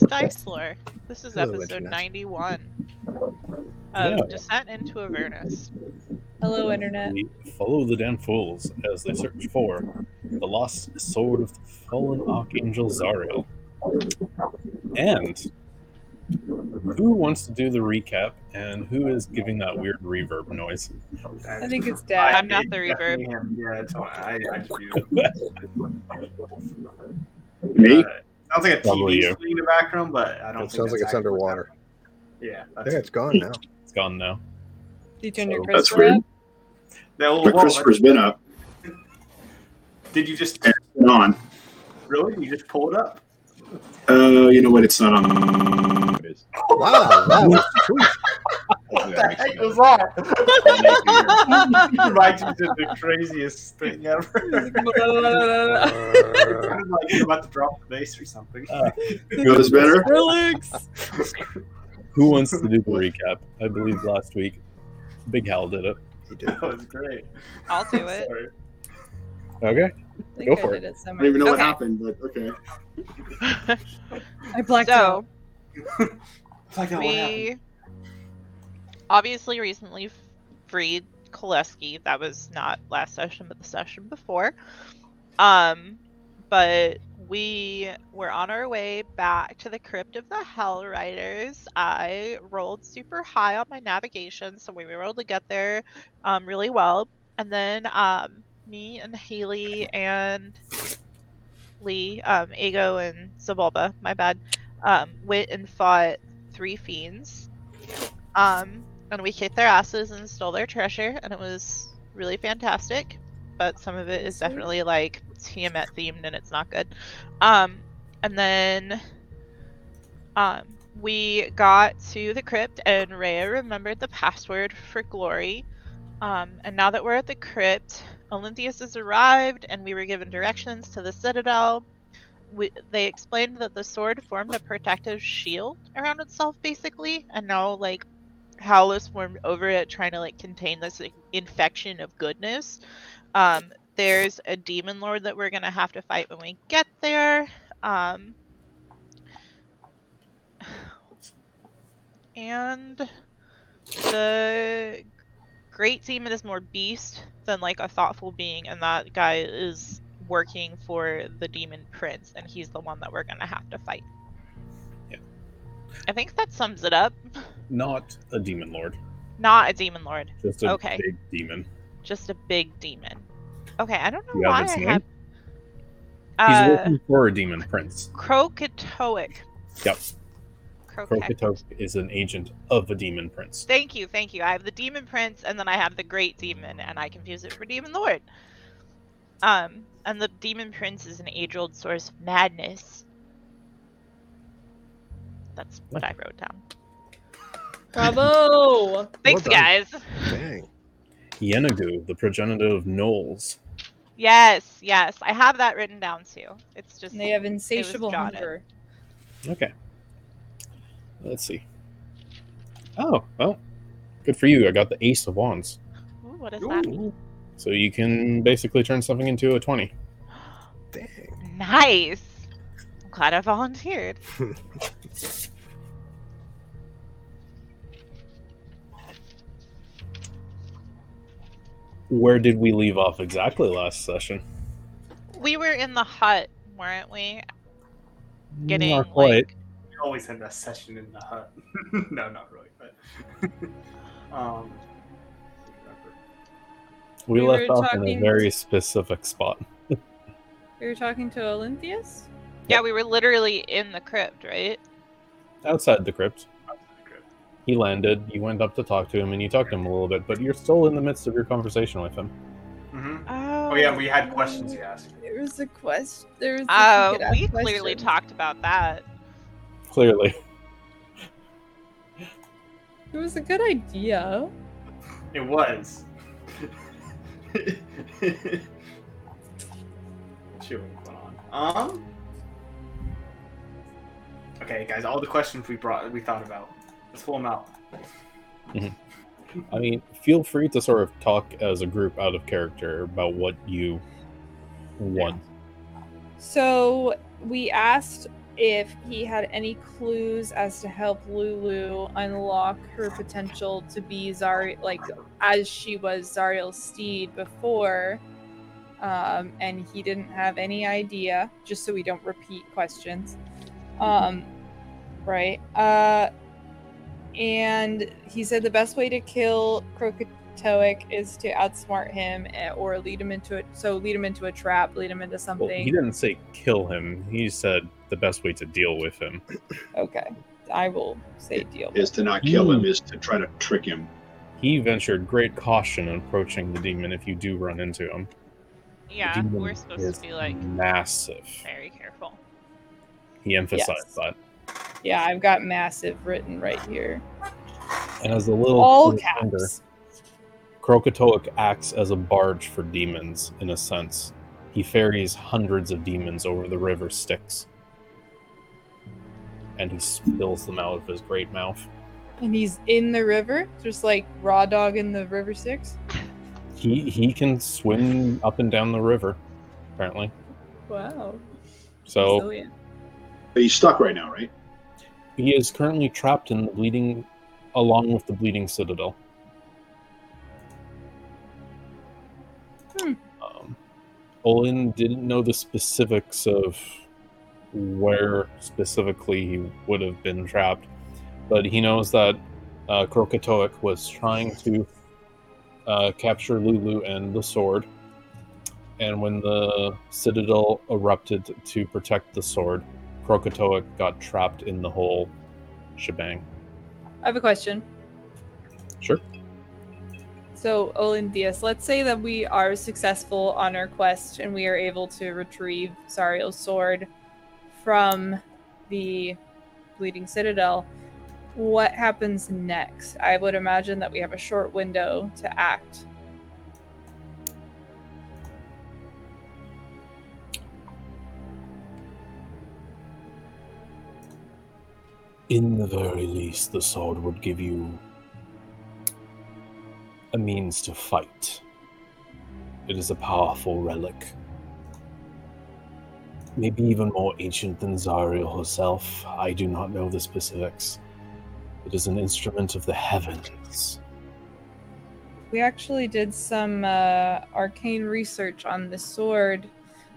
Welcome. It's Dice Lore. This is Hello, episode Internet. 91 of Yeah. Descent into Avernus. Hello, Internet. We follow the damn fools as they search for the lost sword of the fallen archangel Zariel. And who wants to do the recap and who is giving that weird reverb noise? I think it's Dad. I'm not the Definitely reverb. Yeah, it's fine. I, I do. Me? Uh, sounds like a Probably TV you. Screen in the but I don't. It think sounds like it's underwater. happening. Yeah, I think it's gone now. It's gone now. Do you turn your So- That's weird. up? That little But wall, Christopher's been up Did you just and it's been on. really? You just pull it up? Uh, you know what? It's not on. It is. Wow, that was sweet. What the heck was that? Mike's just the craziest thing ever. Sounded like you're about to drop the bass or something. Uh, Goes better. Relax. Who wants to do the recap? I believe last week Big Hal did it. He did. that was great. I'll do it. Sorry. Okay. I Go I for it. it I don't even know what happened, but okay. I blacked so, out. It's like, what happened? we obviously recently freed Koleski. That was not last session, but the session before. Um, but we were on our way back to the crypt of the Hell Riders. I rolled super high on my navigation, so we were able to get there um, really well. And then um, me and Haley and Lee, um, Ego and Zabulba, my bad, um, went and fought three fiends. Um, and we kicked their asses and stole their treasure, and it was really fantastic. But some of it is definitely like Tiamat themed, and it's not good. Um, and then, um, we got to the crypt, and Rhea remembered the password for glory. Um, and now that we're at the crypt, Olanthius has arrived, and we were given directions to the citadel. We, they explained that the sword formed a protective shield around itself, basically, and now like Howl is formed over it, trying to like contain this like, infection of goodness. Um, there's a demon lord that we're gonna have to fight when we get there. Um, and the great demon is more beast than like a thoughtful being, and that guy is working for the demon prince, and he's the one that we're gonna have to fight. Yeah. I think that sums it up. Not a demon lord, Not a demon lord, just a Okay. big demon. just a big demon. Okay, I don't know you why I name? have. He's Uh, working for a demon prince. Crokek'toeck. Yep. Crokek'toeck is an agent of a demon prince. Thank you, thank you. I have the demon prince, and then I have the great demon, and I confuse it for demon lord. Um, and the demon prince is an age-old source of madness. That's what I wrote down. Bravo. Thanks, done. guys. Dang. Yeenoghu, the progenitor of gnolls. Yes, yes, I have that written down too. It's just And they have insatiable jotted. hunger. Okay. Let's see. Oh, well, good for you. I got the Ace of Wands. Ooh, what does that mean? So you can basically turn something into a 20. Dang. Nice. I'm glad I volunteered. Where did we leave off exactly last session? We were in the hut, weren't we? Getting Not quite. like We always had that session in the hut. no, not really, but. um, we, We left off in a talking- very specific spot. You were talking to Olanthius? Yeah, we were literally in the crypt, right? Outside the crypt. He landed, you went up to talk to him, and you talked to him a little bit, but you're still in the midst of your conversation with him. hmm Oh, Oh yeah, we had questions you asked. There was a quest. There was. Oh, you could ask we clearly questions. talked about that. Clearly. It was a good idea. It was. Chill, going on. Um. Okay, guys, all the questions we brought, we thought about. Let's pull them out. I mean, feel free to sort of talk as a group out of character about what you want. So we asked if he had any clues as to help Lulu unlock her potential to be Zari, like as she was Zariel's steed before. Um, and he didn't have any idea, just so we don't repeat questions. Um, right. Uh, and he said the best way to kill Crokek'toeck is to outsmart him eh, or lead him into it. So lead him into a trap, lead him into Well, something. he didn't say kill him. He said the best way to deal with him. Okay, I will say deal. Is to not kill him, is to try to trick him. He ventured great caution in approaching the demon if you do run into him. Yeah, we're supposed to be like massive. very careful. He emphasized Yes. that. Yeah, I've got massive written right here. And as a little All reminder, caps. Crokek'toeck acts as a barge for demons, in a sense. He ferries hundreds of demons over the river Styx. And he spills them out of his great mouth. And he's in the river, just like raw dog in the river Styx. He he can swim up and down the river, apparently. Wow. So Resilient. But he's stuck right now, right? he is currently trapped in the bleeding along with the bleeding citadel. Hmm. Um, Olin didn't know the specifics of where specifically he would have been trapped, but he knows that uh, Crokek'toeck was trying to uh, capture Lulu and the sword. And when the citadel erupted to protect the sword, Crokek'toeck got trapped in the whole shebang. I have a question. Sure. So, Olanthius, let's say that we are successful on our quest and we are able to retrieve Zariel's sword from the Bleeding Citadel. What happens next? I would imagine that we have a short window to act. In the very least, the sword would give you a means to fight. It is a powerful relic. Maybe even more ancient than Zariel herself. I do not know the specifics. It is an instrument of the heavens. We actually did some uh, arcane research on the sword,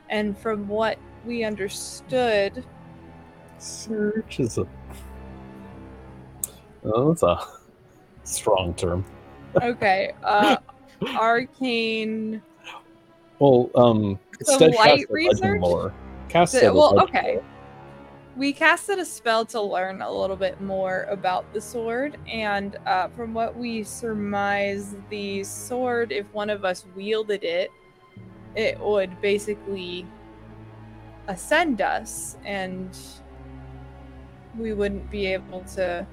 and from what we understood, Search is a. Oh, that's a strong term. okay, uh, arcane. Well, um, So light research? lore. Cast it well, okay. lore. We casted a spell to learn a little bit more about the sword, and uh, from what we surmise, the sword, if one of us wielded it, it would basically ascend us, and we wouldn't be able to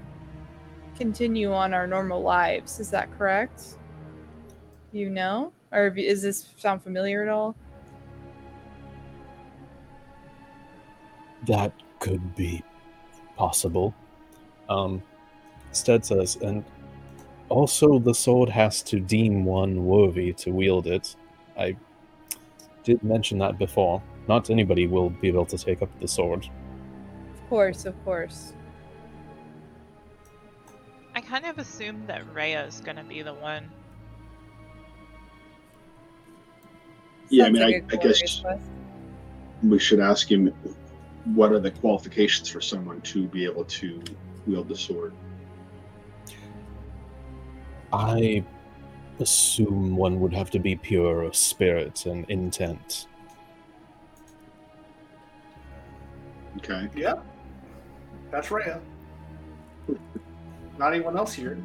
continue on our normal lives. Is that correct? You know, or is this sound familiar at all? That could be possible. Um, Stead says, and also the sword has to deem one worthy to wield it. I did mention that before. Not anybody will be able to take up the sword. Of course, of course. I kind of assumed that Rhea is gonna be the one. Yeah, I mean, like I- a I glorious guess- quest. We should ask him what are the qualifications for someone to be able to wield the sword. I assume one would have to be pure of spirit and intent. Okay. Yeah. That's Rhea. Not anyone else here.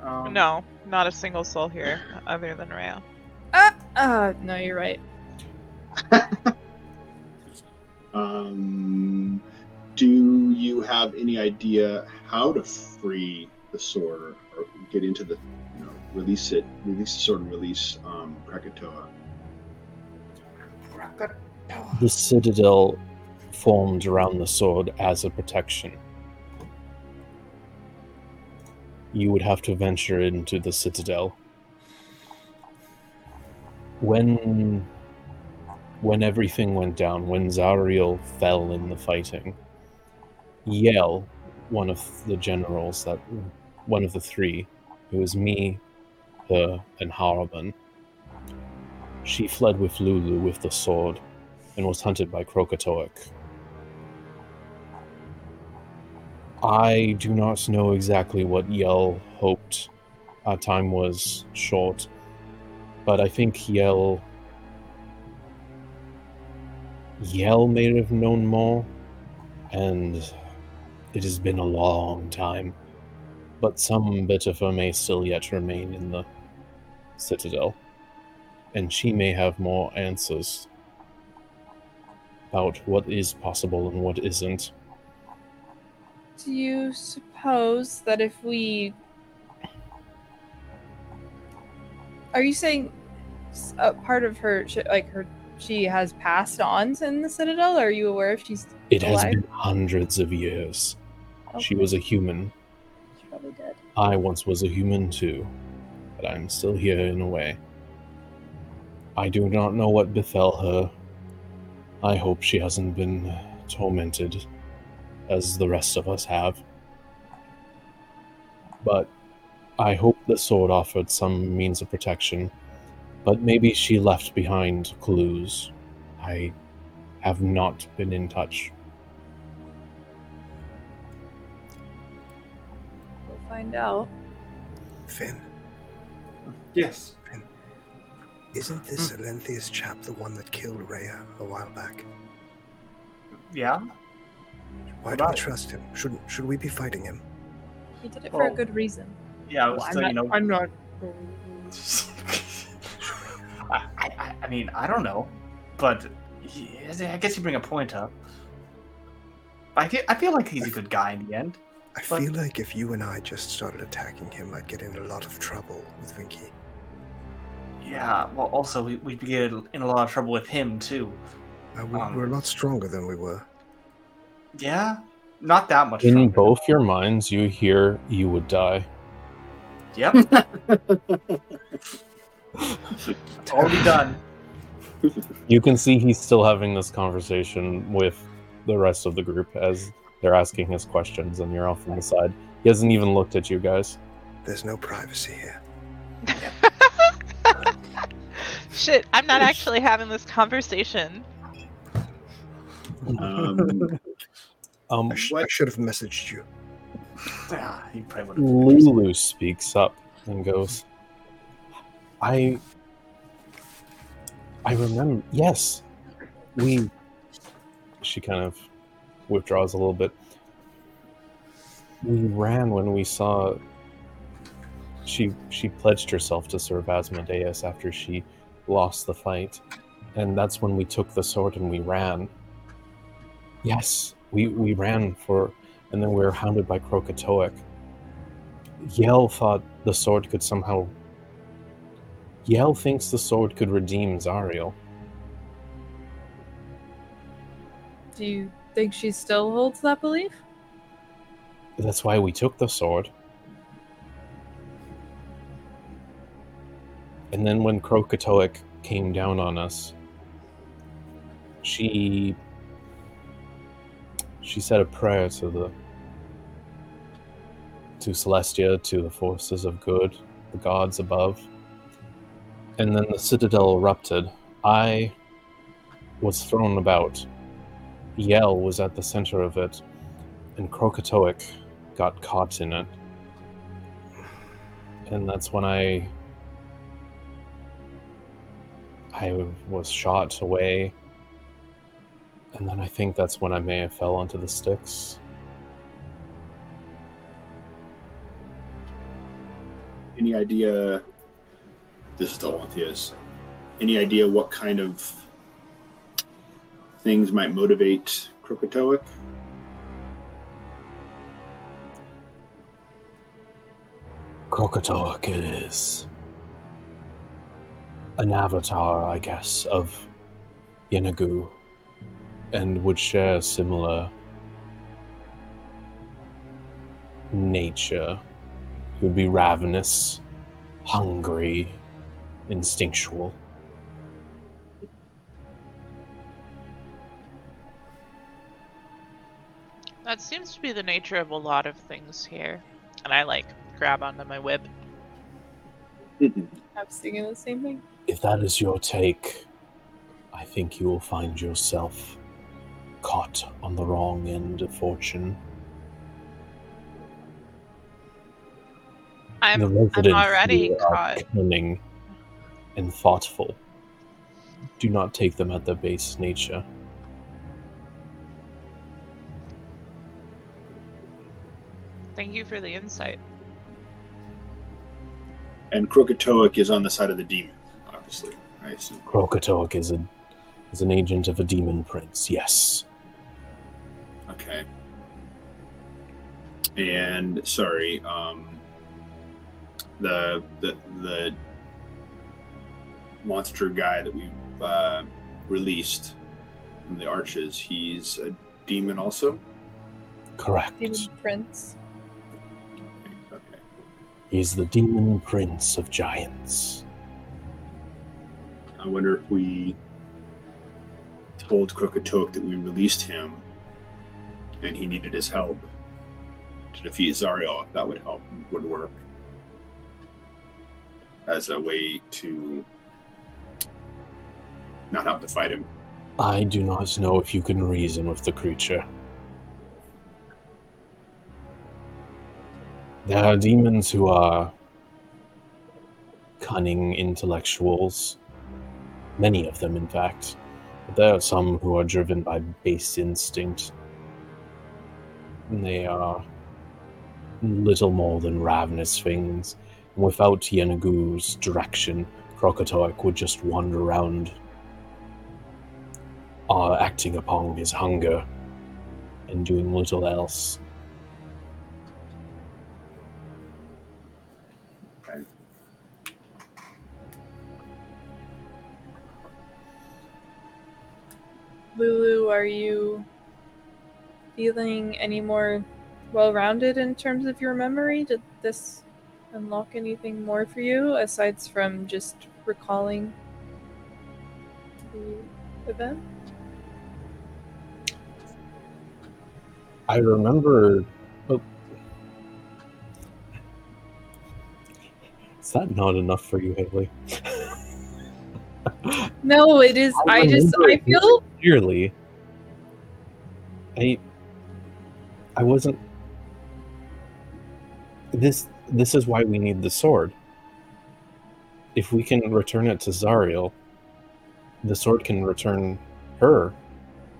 Um, No, not a single soul here other than Rhea. Ah, uh, no, you're right. Um, do you have any idea how to free the sword or, or get into the, you know, release it, release the sword and release um, Krakatoa? The citadel formed around the sword as a protection. You would have to venture into the citadel. When when everything went down, when Zariel fell in the fighting, Yell, one of the generals that one of the three, who was me, her, and Haruman. She fled with Lulu with the sword and was hunted by Crokek'toeck. I do not know exactly what Yell hoped. Our time was short, but I think Yell. Yell may have known more, and it has been a long time. But some bit of her may still yet remain in the Citadel, and she may have more answers about what is possible and what isn't. Do you suppose that if we. Are you saying a part of her, like her, she has passed on in the Citadel? Are you aware if she's. It has been hundreds of years. She was a human. she's probably dead. I once was a human too, but I'm still here in a way. I do not know what befell her. I hope she hasn't been tormented as the rest of us have. But I hope the sword offered some means of protection. But maybe she left behind clues. I have not been in touch. We'll find out. Finn, Yes. isn't this hmm. Olanthius chap the one that killed Rhea a while back? Yeah. Why What do we trust him? Should should we be fighting him? He did it for a good reason. Yeah. I was Well, still, you know. I'm not. I, I, I mean, I don't know, but he, I guess you bring a point up. I feel, I feel like he's a good guy in the end. I But- feel like if you and I just started attacking him, I'd get in a lot of trouble with Vinky. Yeah. Well, also we we'd get in a lot of trouble with him too. Uh, we, Um, we're a lot stronger than we were. Yeah. Not that much. In stronger. both your minds, you hear you would die. Yep. Already done. You can see he's still having this conversation with the rest of the group as they're asking his questions, and you're off on the side. He hasn't even looked at you guys. There's no privacy here. Shit, I'm not actually having this conversation. Um, Um, I, sh- I should have messaged you. Yeah, he probably. Lulu speaks up and goes, "I, I remember. Yes, we." She kind of withdraws a little bit. We ran when we saw. She she pledged herself to serve Asmodeus after she lost the fight, and that's when we took the sword and we ran. Yes, we we ran for and then we were hounded by Crokek'toeck. Yell thought the sword could somehow. Yell thinks the sword could redeem Zariel. Do you think she still holds that belief? That's why we took the sword. And then when Crokek'toeck came down on us, she she said a prayer to the to Celestia, to the forces of good, the gods above. And then the citadel erupted. I was thrown about. Yell was at the center of it, and Crokek'toeck got caught in it. And that's when I I was shot away. And then I think that's when I may have fell onto the Styx. any idea? This is Delanthius. Any idea what kind of things might motivate Crokek'toeck? Crokek'toeck is an avatar, I guess, of Yeenoghu, and would share similar nature. He would be ravenous, hungry, instinctual. That seems to be the nature of a lot of things here. And I like grab onto my whip. I'm thinking the same thing. If that is your take, I think you will find yourself caught on the wrong end of fortune. I'm the I'm already here caught. cunning and thoughtful. Do not take them at their base nature. Thank you for the insight. And Crokek'toeck is on the side of the demon, obviously. I assume. Crokek'toeck is a is an agent of a demon prince. Yes. Okay. And sorry, um, the the the monster guy that we uh, released from the arches, he's a demon also. Correct. Demon Prince. Okay. He's the demon prince of giants. I wonder if we told Crokek'toeck that we released him and he needed his help to defeat Zariel, that would help, would work. As a way to not have to fight him. I do not know if you can reason with the creature. There are demons who are cunning intellectuals, many of them, in fact. But there are some who are driven by base instinct. They are little more than ravenous things. And without Yeenoghu's direction, Crokek'toeck would just wander around are acting upon his hunger and doing little else. Lulu, are you feeling any more well rounded in terms of your memory? Did this unlock anything more for you aside from just recalling the event? I remember. Oh. Is that not enough for you, Haley? No, it is. I I just I feel Clearly, I. I wasn't. This this is why we need the sword. If we can return it to Zariel, the sword can return her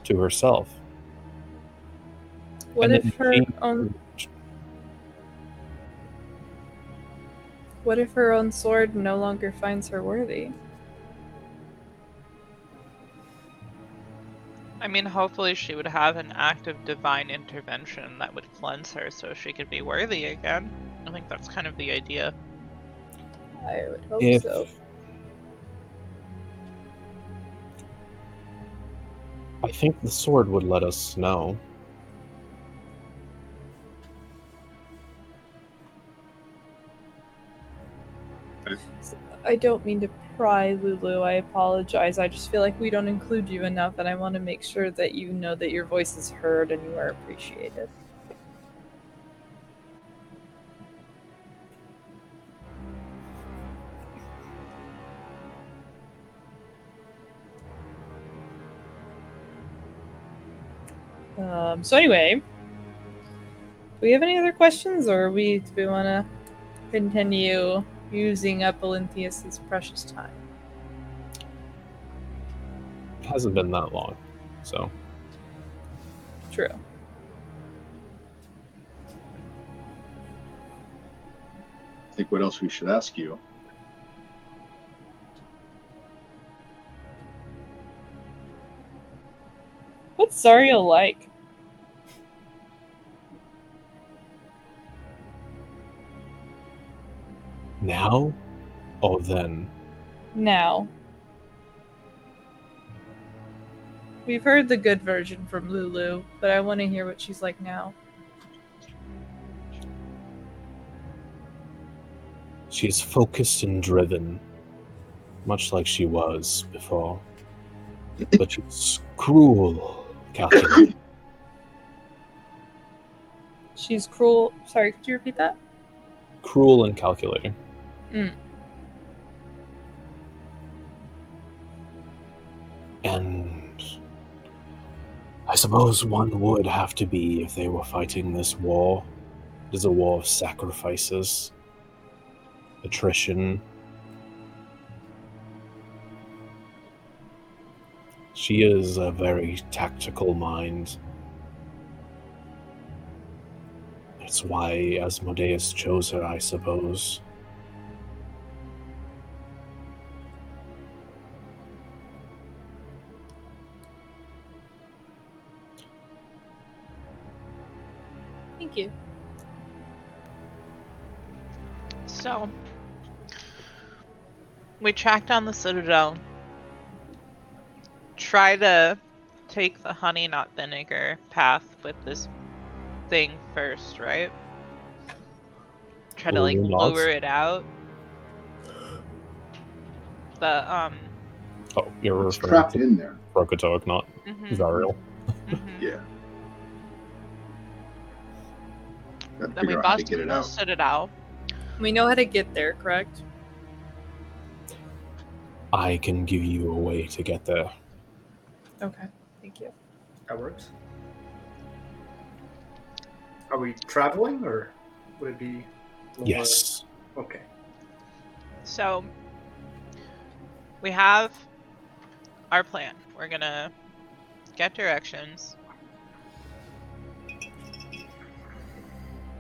to herself. what and if her own what if her own sword no longer finds her worthy? I mean, hopefully she would have an act of divine intervention that would cleanse her so she could be worthy again. I think that's kind of the idea. I would hope If so. I think the sword would let us know. I don't mean to pry, Lulu. I apologize. I just feel like we don't include you enough, and I want to make sure that you know that your voice is heard and you are appreciated. Um, so anyway, do we have any other questions, or we do we want to continue using up Olanthius's precious time? It hasn't been that long, so True. I think what else we should ask you. What's Zariel like? Now, oh then, Now. We've heard the good version from Lulu, but I want to hear what she's like now. she's focused and driven, much like she was before. But she's cruel, Catherine. She's cruel. Sorry, could you repeat that? Cruel and calculating. Mm. And I suppose one would have to be if they were fighting this war. It is a war of sacrifices, attrition. She is a very tactical mind. That's why Asmodeus chose her, I suppose. Thank you. So, we track down the Citadel. Try to take the honey, not vinegar path with this thing first, right? Try to like Balloon logs? lower it out. The um. Oh, you're It's trapped to in there. Rokotoak, not mhm, Zariel. mhm. Yeah. Then we figure out how to get it the out. Citadel. We know how to get there, correct? I can give you a way to get there. Okay. Thank you. That works. Are we traveling or would it be? a little more- Yes. Okay. So we have our plan. We're gonna get directions.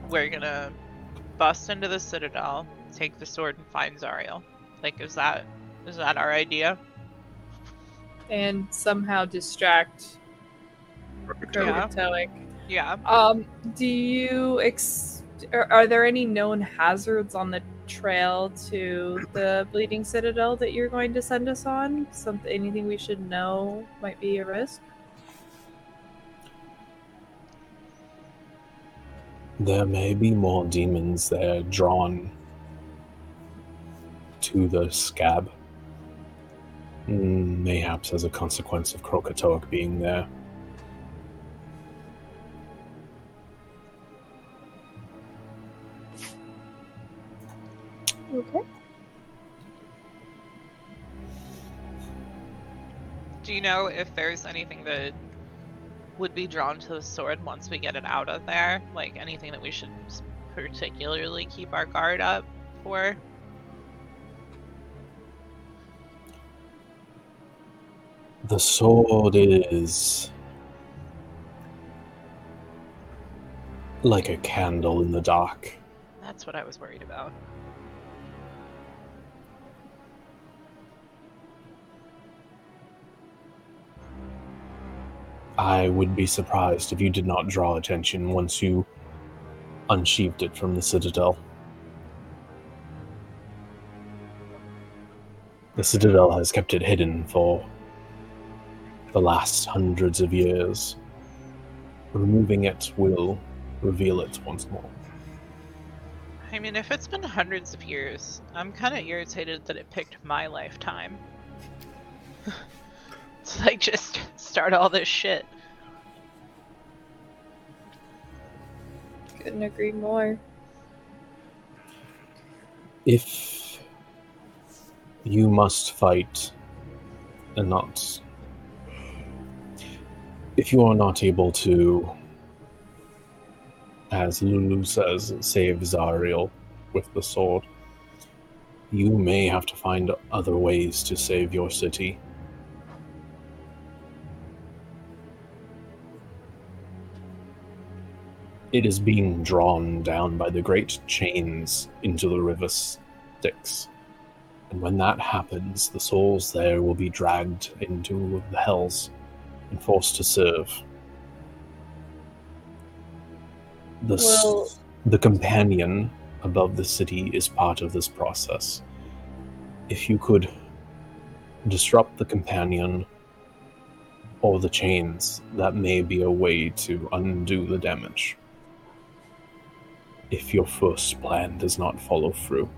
We're gonna bust into the citadel, take the sword, and find Zariel. Like, is that is that our idea? And somehow distract Yeah. Yeah. Um, do you ex- are, are there any known hazards on the trail to the Bleeding Citadel that you're going to send us on? Something anything we should know might be a risk? There may be more demons there drawn to the scab. Mm, Mayhaps as a consequence of Crokek'toeck being there. Okay. Do you know if there's anything that would be drawn to the sword once we get it out of there? Like anything that we should particularly keep our guard up for? The sword is like a candle in the dark. That's what I was worried about. I would be surprised if you did not draw attention once you unsheathed it from the citadel. The citadel has kept it hidden for the last hundreds of years. Removing it will reveal it once more. I mean, if it's been hundreds of years, I'm kind of irritated that it picked my lifetime. to like just start all this shit. Couldn't agree more. If you must fight and not. If you are not able to, as Lulu says, save Zariel with the sword, you may have to find other ways to save your city. It is being drawn down by the great chains into the river Styx. And when that happens, the souls there will be dragged into the hells and forced to serve. The, Well- the companion above the city is part of this process. If you could disrupt the companion or the chains, that may be a way to undo the damage. If your first plan does not follow through.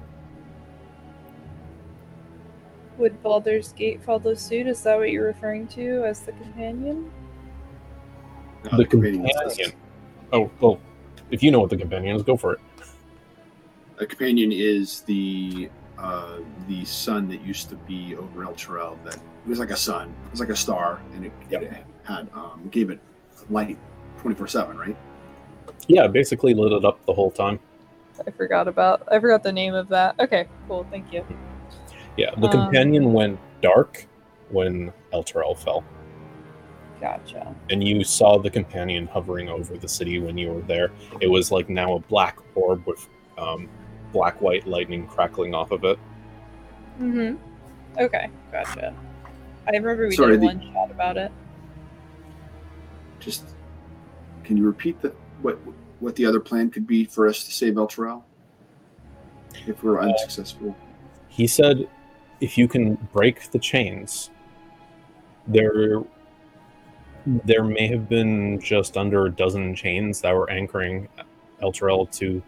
Would Baldur's Gate follow suit? Is that what you're referring to as the companion? No, the companion companion. Oh, well, if you know what the companion is, go for it. A companion is the uh, the sun that used to be over Elturel. That it was like a sun. It was like a star, and it, it had um, gave it light twenty four seven. Right. Yeah, basically lit it up the whole time. I forgot about. I forgot the name of that. Okay, cool. Thank you. Yeah, the Um, companion went dark when El fell, Gotcha. and you saw the companion hovering over the city when you were there. It was like now a black orb with um, black white lightning crackling off of it. Mm-hmm. Okay, gotcha. I remember we Sorry, did the- one shot about it. Just can you repeat the what what the other plan could be for us to save El if we're unsuccessful? He said, if you can break the chains, there there may have been just under a dozen chains that were anchoring El to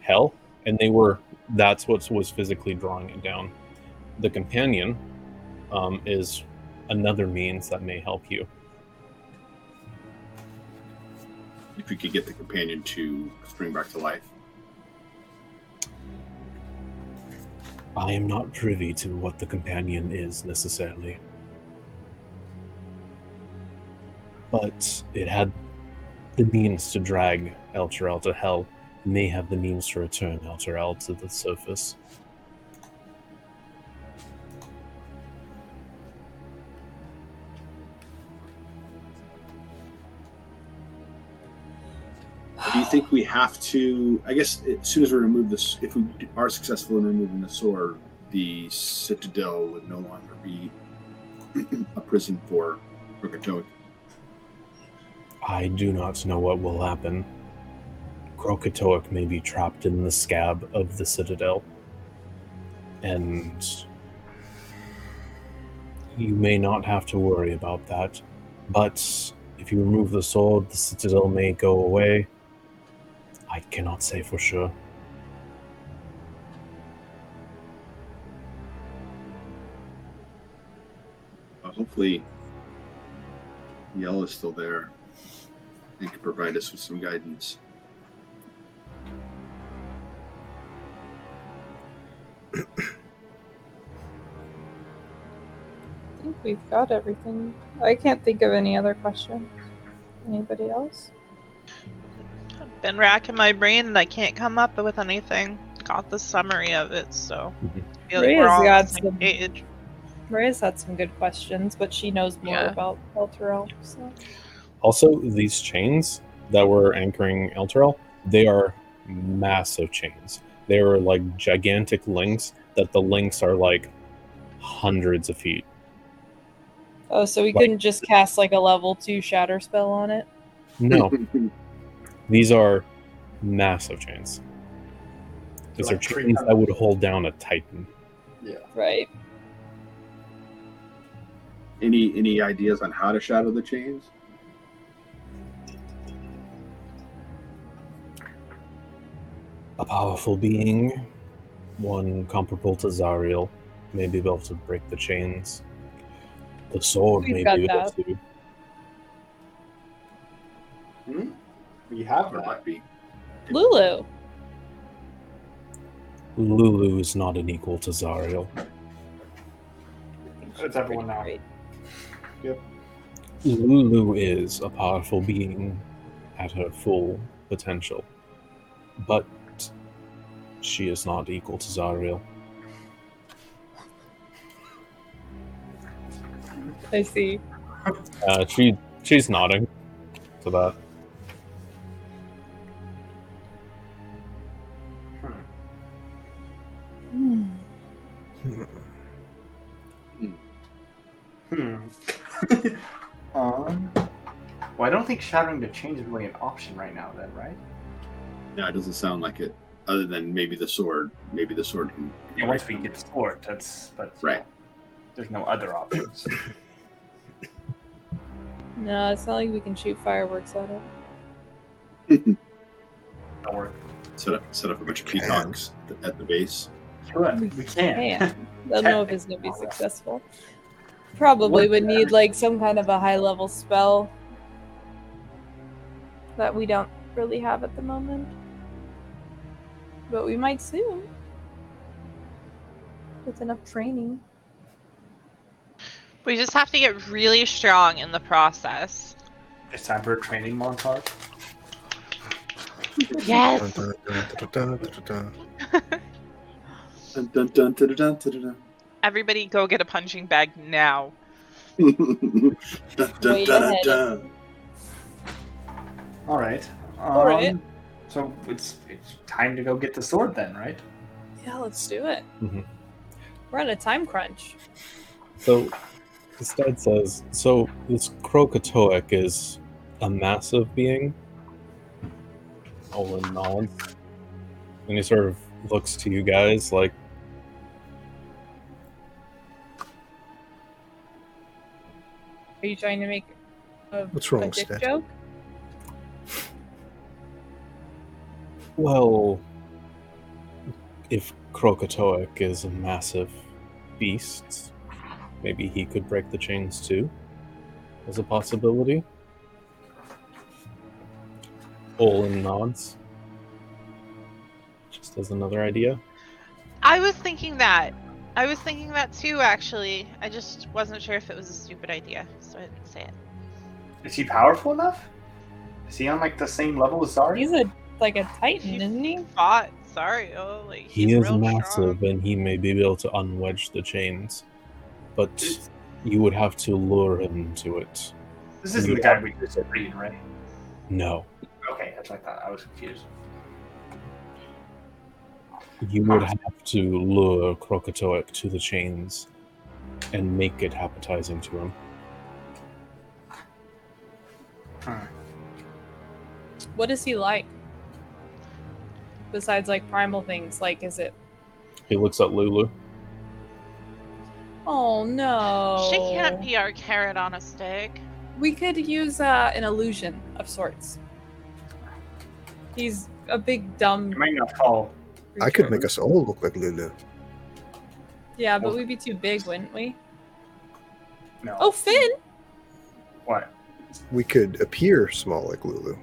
hell, and they were that's what was physically drawing it down. The companion um, is another means that may help you. If we could get the companion to spring back to life. I am not privy to what the companion is necessarily. But it had the means to drag Elturel to hell, may have the means to return Elturel to the surface. Think we have to? I guess as soon as we remove this, if we are successful in removing the sword, the citadel would no longer be a prison for Rokatoic. I do not know what will happen. Crokek'toeck may be trapped in the scab of the citadel. And you may not have to worry about that. But if you remove the sword, the citadel may go away. I cannot say for sure. Uh, hopefully, Yell is still there and can provide us with some guidance. I think we've got everything. I can't think of any other questions. Anybody else? I've been racking my brain and I can't come up with anything. Got the summary of it, so Mhm. I feel like we're all on got the same some- page. Maria's had some good questions, but she knows more Yeah. about Elturel. So Also, these chains that were anchoring Elturel, they are massive chains. They are like gigantic links that the links are like hundreds of feet. Oh, so we Like- couldn't just cast like a level two shatter spell on it? No, these are massive chains. These Like are chains trunks. that would hold down a titan. Yeah. Right. any any ideas on how to shadow the chains? A powerful being, one comparable to Zariel, may be able to break the chains. The sword We've may got be able that. to. Hmm? We have Or that. might be. Lulu. Lulu is not an equal to Zariel. It's everyone now. Great. Lulu is a powerful being at her full potential, but she is not equal to Zariel. I see. Uh, she she's nodding to that. Hmm. um. Well, I don't think shattering the chains is really an option right now. Then, right? Yeah, it doesn't sound like it. Other than maybe the sword. Maybe the sword can. Yeah, once we get the sword, that's but Right. know, there's no other options. No, it's not like we can shoot fireworks at it. or set up set up a bunch of peacocks at the base. Good. We can. Man, I don't know if it's gonna be successful. Probably would need like some kind of a high level spell that we don't really have at the moment. But we might soon. With enough training. We just have to get really strong in the process. It's time for a training montage. Yes. Dun, dun, dun, Everybody go get a punching bag now. dun. Dun, dun, dun, dun. All right. Um, All right. So it's it's time to go get the sword then, right? Yeah, let's do it. Mhm. We're on a time crunch. So, Stead says, so this Crokek'toeck is a massive being? Olin nods. And he sort of looks to you guys like, Are you trying to make a, What's wrong, a dick Sted? joke? well, if Crokek'toeck is a massive beast, maybe he could break the chains too? As a possibility? Olin nods. Just as another idea. I was thinking that. I was thinking that too, actually. I just wasn't sure if it was a stupid idea, so I didn't say it. Is he powerful enough? Is he on like the same level as Zari? He's a like a titan, He isn't he? Fought. Sorry. Oh, like He is real massive strong. and he may be able to unwedge the chains, but you would have to lure him to it. This isn't the guy we just read, right? No. Okay, that's what I thought. I was confused. You would have to lure Crokek'toeck to the chains and make it appetizing to him. What is he like? Besides like primal things, like is it? He looks at Lulu. Oh no! She can't be our carrot on a stick. We could use uh, an illusion of sorts. He's a big dumb. You might not fall. I could make us all look like Lulu. Yeah, but oh. we'd be too big, wouldn't we? No. Oh, Finn! What? We could appear small like Lulu.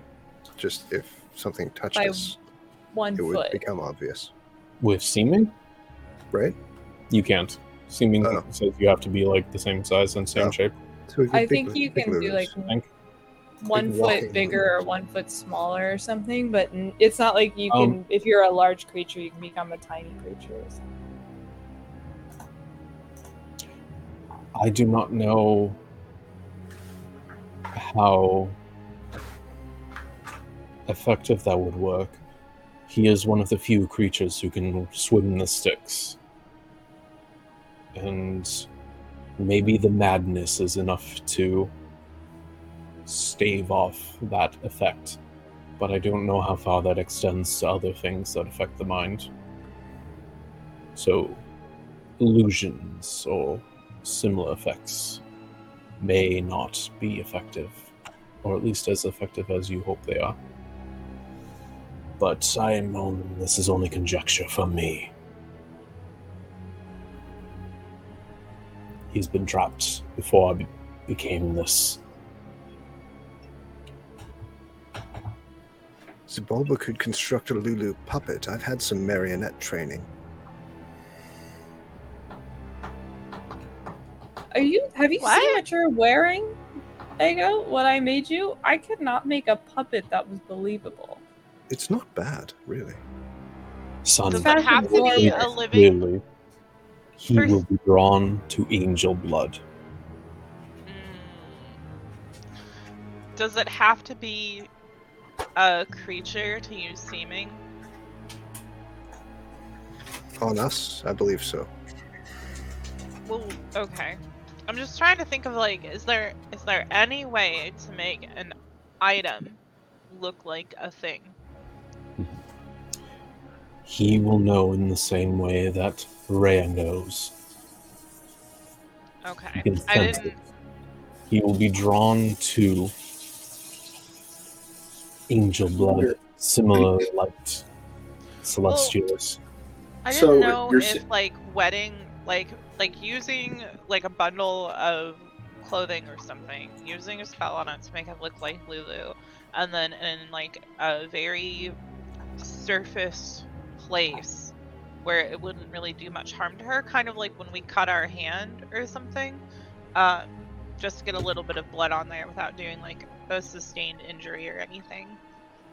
Just if something touched By us, One it would become obvious, With seeming, right? you can't. Seeming Oh. says you have to be like the same size and same Oh. shape. So we'd I think Lu- you big can do Lulus. like I think. One foot bigger or one foot smaller or something, but it's not like you can. Um, if you're a large creature, you can become a tiny creature. Or something. I do not know how effective that would work. He is one of the few creatures who can swim the Styx. And maybe the madness is enough to stave off that effect. But I don't know how far that extends to other things that affect the mind. So, illusions or similar effects may not be effective, or at least as effective as you hope they are. But I am only, this is only conjecture from me. He's been trapped before I became this. Zabulba could construct a Lulu puppet. I've had some marionette training. Are you? Have you What? seen what you're wearing, Ego? What I made you? I could not make a puppet that was believable. It's not bad, really. Son, Does Fact it have of to be a living? clearly, he First- will be drawn to angel blood. Mm. Does it have to be a creature to use seeming? On us, I believe so. Well, okay. I'm just trying to think of like, is there is there any way to make an item look like a thing? He will know in the same way that Rhea knows. Okay, He Okay. can I sense didn't. it. He will be drawn to angel blood, similar light, celestials. I didn't So, know you're if s- like wedding, like like using like a bundle of clothing or something, using a spell on it to make it look like Lulu, and then in like a very surface place where it wouldn't really do much harm to her, kind of like when we cut our hand or something. Um, just get a little bit of blood on there without doing like a sustained injury or anything.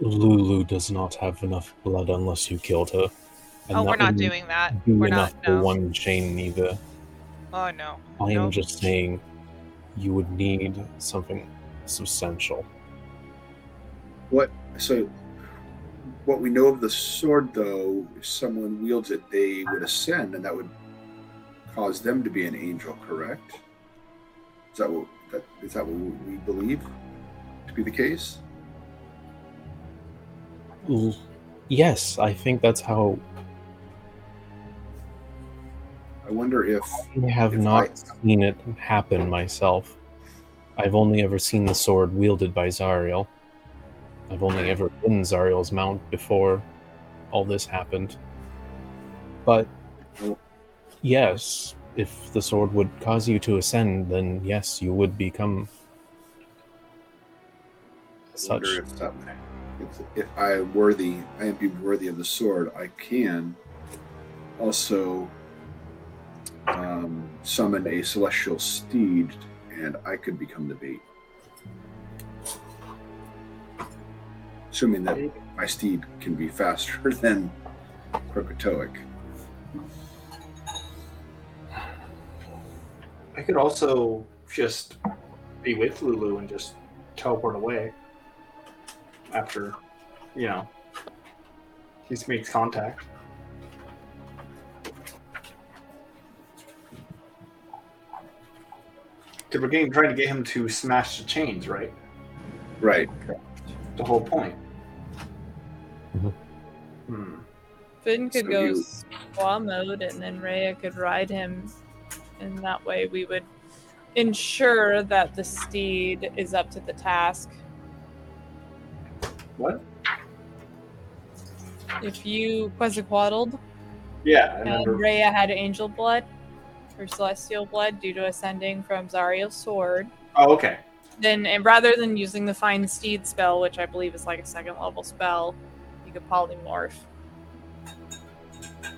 Lulu does not have enough blood unless you killed her. And oh, we're not doing that. be We're enough not. for one chain either. Oh no. I am Nope. just saying you would need something substantial. What? So, what we know of the sword, though, if someone wields it, they would ascend, and that would cause them to be an angel. Correct? Is that what? That, is that what we believe to be the case? Yes, I think that's how I wonder if I have If not I- seen it happen myself. I've only ever seen the sword wielded by Zariel. I've only ever been Zariel's mount before all this happened. But oh. yes, if the sword would cause you to ascend, then yes, you would become such. wonder if, that, if, if I am worthy, I am be worthy of the sword. I can also um, summon a celestial steed, and I could become the bait. Assuming that my steed can be faster than Crokek'toeck. I could also just be with Lulu and just teleport away after, you know, he makes contact. Because we're getting, trying to get him to smash the chains, right? Right. The whole point. Mhm. Hmm. Finn could So go you- squaw mode, and then Rhea could ride him, and that way we would ensure that the steed is up to the task. What? If you Quetzalcoatled Yeah, I and. Rhea had angel blood or celestial blood due to ascending from Zariel's sword, Oh, okay. then and rather than using the Find Steed spell, which I believe is like a second level spell, you could polymorph,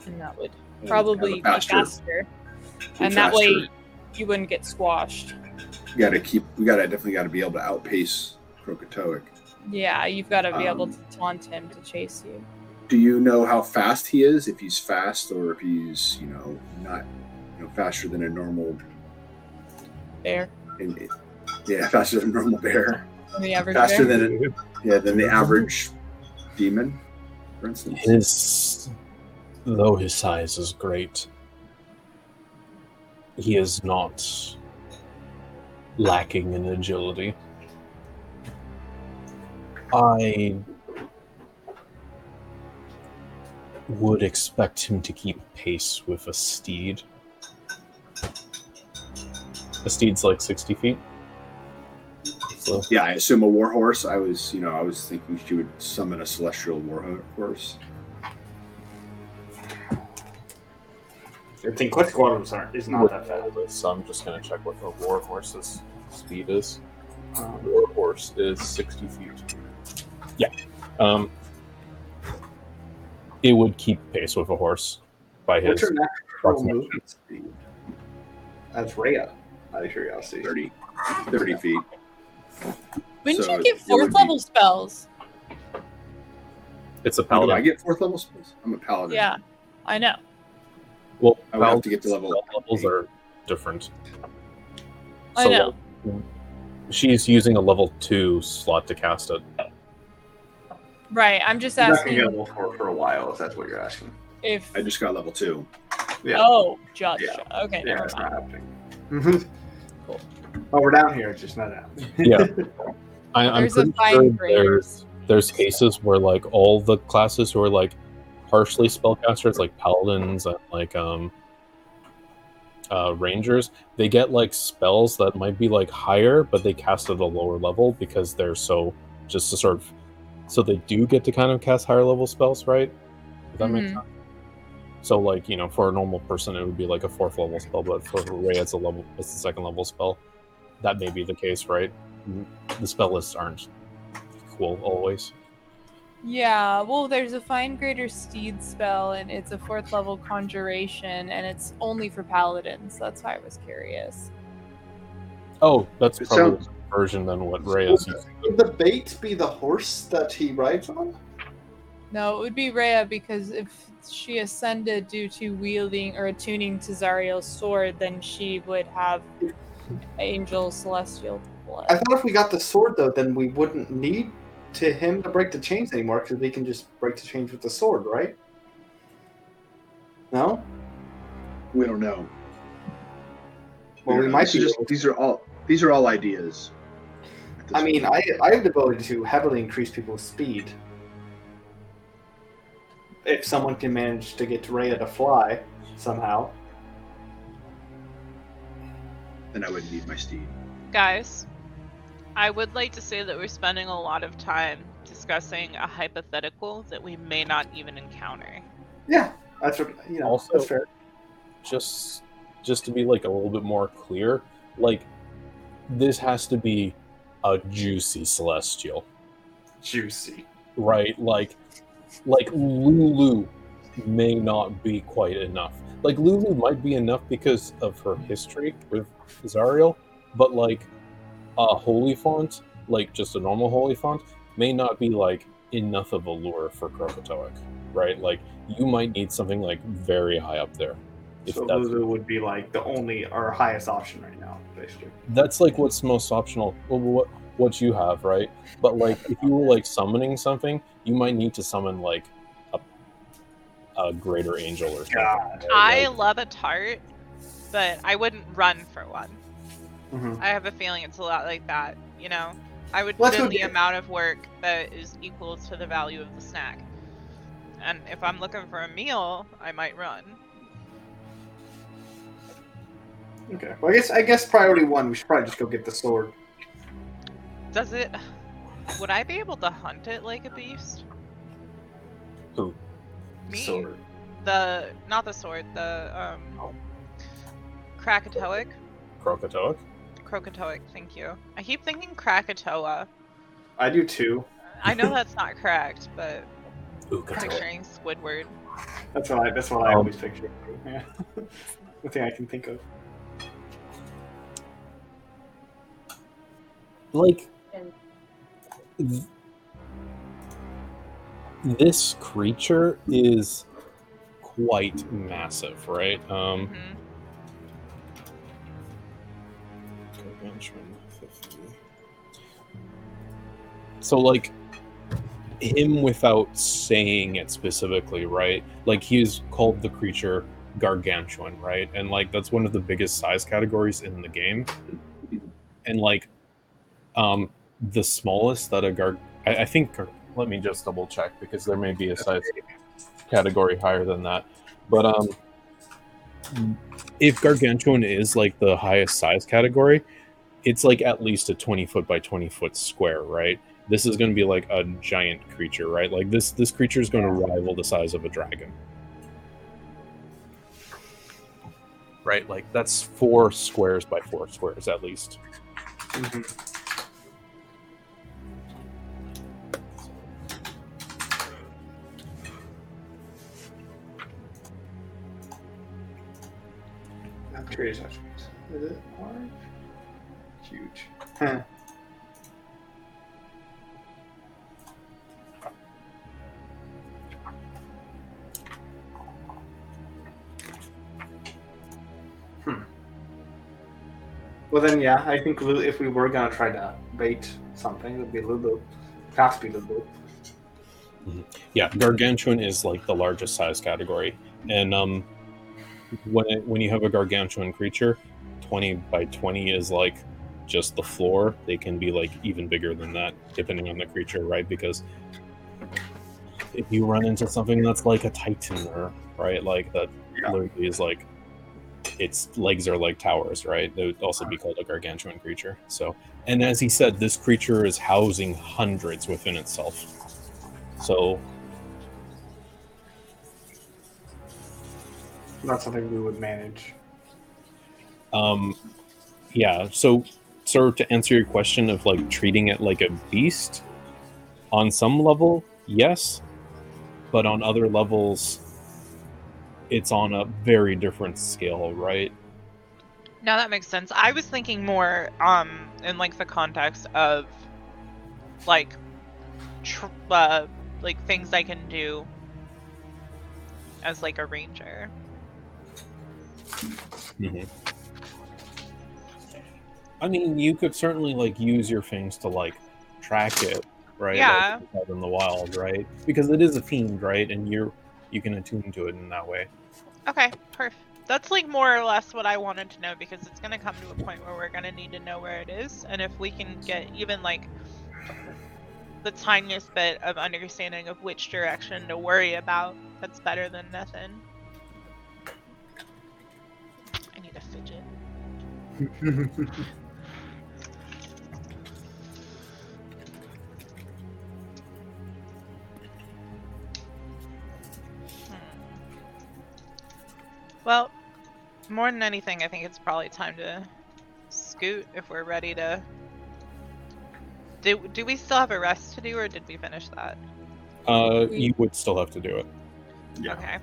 and that would probably be faster- faster. and that way you wouldn't get squashed. We gotta keep. We gotta definitely gotta be able to outpace Crokek'toeck. Yeah, you've got to be able Um, to taunt him to chase you. Do you know how fast he is? If he's fast, or if he's you know not you know faster than a normal bear. in, yeah, faster than a normal bear. the average Faster bear. than a, yeah than the average demon, for instance. His, though his size is great, he is not lacking in agility. I would expect him to keep pace with a steed. A steed's like 60 feet. So, Yeah, I assume a war horse. I was you know I was thinking she would summon a celestial war ho- horse. I think Quetzalcoatl's aren't is not that fast. So I'm just going to check what the war horse's speed is. Um, War horse is 60 feet. Yeah. Um, it would keep pace with a horse by what's his her natural approximate. movement speed? That's Rhea. Out of curiosity. 30, 30 feet. Wouldn't so you get it would fourth be- level spells? It's a How do paladin. I get fourth level spells? I'm a paladin. Yeah, I know. well, I would have to get to level paladin levels are different. I So, know. She's using a level two slot to cast it. Right. I'm just You're not gonna asking get level four for a while if that's what you're asking. if. I just got level two. Yeah. Oh, judge. Yeah. Okay, Yeah, never it's mind. not happening. cool. Oh, we're down here. It's just not happening. Yeah. I, I'm There's a pretty fine sure grain. there's there's cases where like all the classes who are like partially spellcasters, like paladins and like um uh rangers, they get like spells that might be like higher, but they cast at a lower level because they're so just to sort of so they do get to kind of cast higher level spells, right? Does that make Mhm. sense? So like, you know, for a normal person it would be like a fourth level spell, but for Ray it's a level it's a second level spell. That may be the case, right? the spell lists aren't equal always. Yeah, well, there's a Find Greater Steed spell, and it's a fourth level conjuration, and it's only for paladins. That's why I was curious. Oh, that's It probably sounds- a version than what Rhea's using. Would the bait be the horse that he rides on? No, it would be Rhea because if she ascended due to wielding or attuning to Zariel's sword, then she would have angel celestial blood. I thought if we got the sword though, then we wouldn't need to him to break the chains anymore because we can just break the chains with the sword, right? No. We don't know. Well, we don't might be. just- these are all these are all ideas. At this I mean, point. I I have the ability to heavily increase people's speed. If someone can manage to get Rhea to fly somehow. then I wouldn't need my steed. Guys, I would like to say that we're spending a lot of time discussing a hypothetical that we may not even encounter. Yeah, that's what you know. Also- that's fair. Just just to be like a little bit more clear, like this has to be a juicy celestial, Juicy. right? Like like Lulu may not be quite enough. Like Lulu might be enough because of her history with Zariel, but like a holy font, like just a normal holy font, may not be like enough of a lure for Crokek'toeck, right? Like you might need something like very high up there. If So that's Lulu would be like the only our highest option right now, basically. that's like what's most optional what what you have right but like if you were like summoning something you might need to summon like a, a greater angel or something God. I Like, love a tart, but I wouldn't run for one. Mhm. I have a feeling it's a lot like that, you know? I would Let's put in the get- amount of work that is equal to the value of the snack. And if I'm looking for a meal, I might run. Okay. Well, I guess I guess priority one, we should probably just go get the sword. Does it. Would I be able to hunt it like a beast? Who? Me. Sword. The. Not the sword, the. um. Krakatoic? Krakatoic? Krokatoic, thank you. I keep thinking Krakatoa. I do too. I know that's not correct, but Ukatoic. picturing Squidward. That's what I. That's what I Um, always picture. Yeah. the thing I can think of. Like th- this creature is quite massive right um Mhm. Gargantuan 50. So, like, him without saying it specifically, right? Like, he is called the creature Gargantuan, right? And, like, that's one of the biggest size categories in the game. And, like, um, the smallest that a Gar. I, I think. Let me just double check because there may be a size category higher than that. But, um, if Gargantuan is like the highest size category, it's like at least a 20 foot by 20 foot square, right? This is going to be like a giant creature, right? Like this this creature is going to rival the size of a dragon. Right? Like that's 4 squares by 4 squares at least. Mhm. Not curious attributes. Is it large? Huge. Huh. Hmm. Well then, yeah, I think Lulu, if we were gonna try to bait something, it would be Lulu. Has to be Lulu. Yeah, gargantuan is like the largest size category, and um, when it, when you have a gargantuan creature, twenty by twenty is like just the floor. They can be like even bigger than that, depending on the creature, right? Because if you run into something that's like a titan, or right, like that Yeah. literally is like its legs are like towers, right? They would also be called a gargantuan creature. So, and as he said, this creature is housing hundreds within itself. So Not something we would manage. Um, yeah. So, sort of to answer your question of like treating it like a beast, On some level, yes, but on other levels, it's on a very different scale, right? No, that makes sense. I was thinking more um in like the context of like tr- uh, like things I can do as like a ranger. Mhm. I mean, you could certainly like use your things to like track it, right? Yeah. Like, out in the wild, right? Because it is a fiend, right? And you're you can attune to it in that way. Okay, perfect. That's like more or less what I wanted to know because it's gonna come to a point where we're gonna need to know where it is, and if we can get even like the tiniest bit of understanding of which direction to worry about, that's better than nothing. Well, more than anything, I think it's probably time to scoot if we're ready to. Do, do we still have a rest to do, or did we finish that? Uh, you would still have to do it. Yeah. Okay.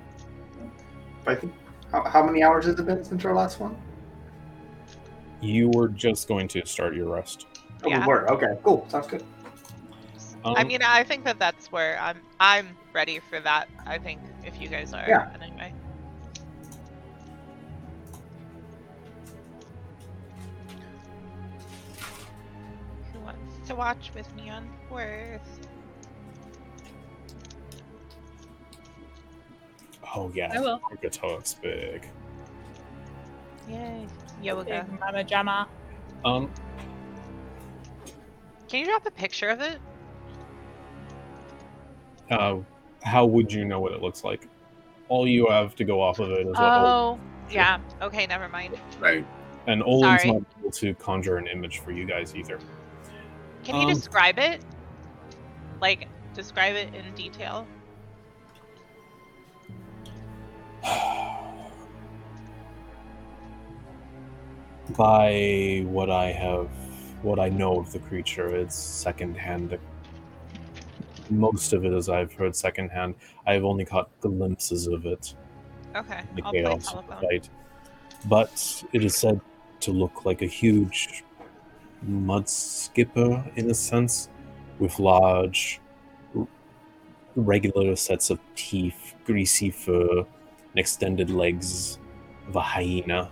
I think. How, how many hours has it been since our last one? You were just going to start your rest. Oh, Yeah. we were. Okay, cool. Sounds good. I Um, mean, I think that that's where I'm. I'm ready for that. I think if you guys are, Yeah. anyway. Who wants to watch with me on Worth? Oh yeah, I will. Crokek'toeck's big. Yay, yoga. Big Mama Jama. Um, Can you drop a picture of it? uh, how would you know what it looks like? All you have to go off of it is what Olin, Oh, yeah. Okay, never mind. Right. and Olin's sorry. not able to conjure an image for you guys either. Can you Um, describe it? Like, describe it in detail. By what I have, what I know of the creature, it's secondhand. Most of it, as I've heard secondhand, I've only caught glimpses of it. Okay, the I'll chaos telephone. fight. But it is said to look like a huge mud skipper in a sense, with large, regular sets of teeth, greasy fur, and extended legs of a hyena.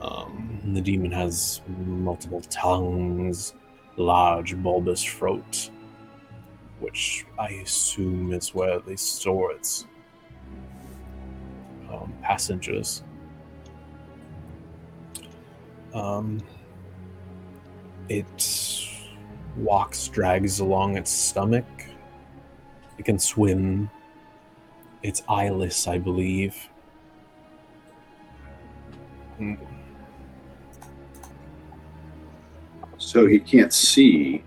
Um, the demon has multiple tongues, large bulbous throat, which I assume is where they store its um, passengers. Um, it walks, drags along its stomach. It can swim. It's eyeless, I believe. Mm, So he can't see.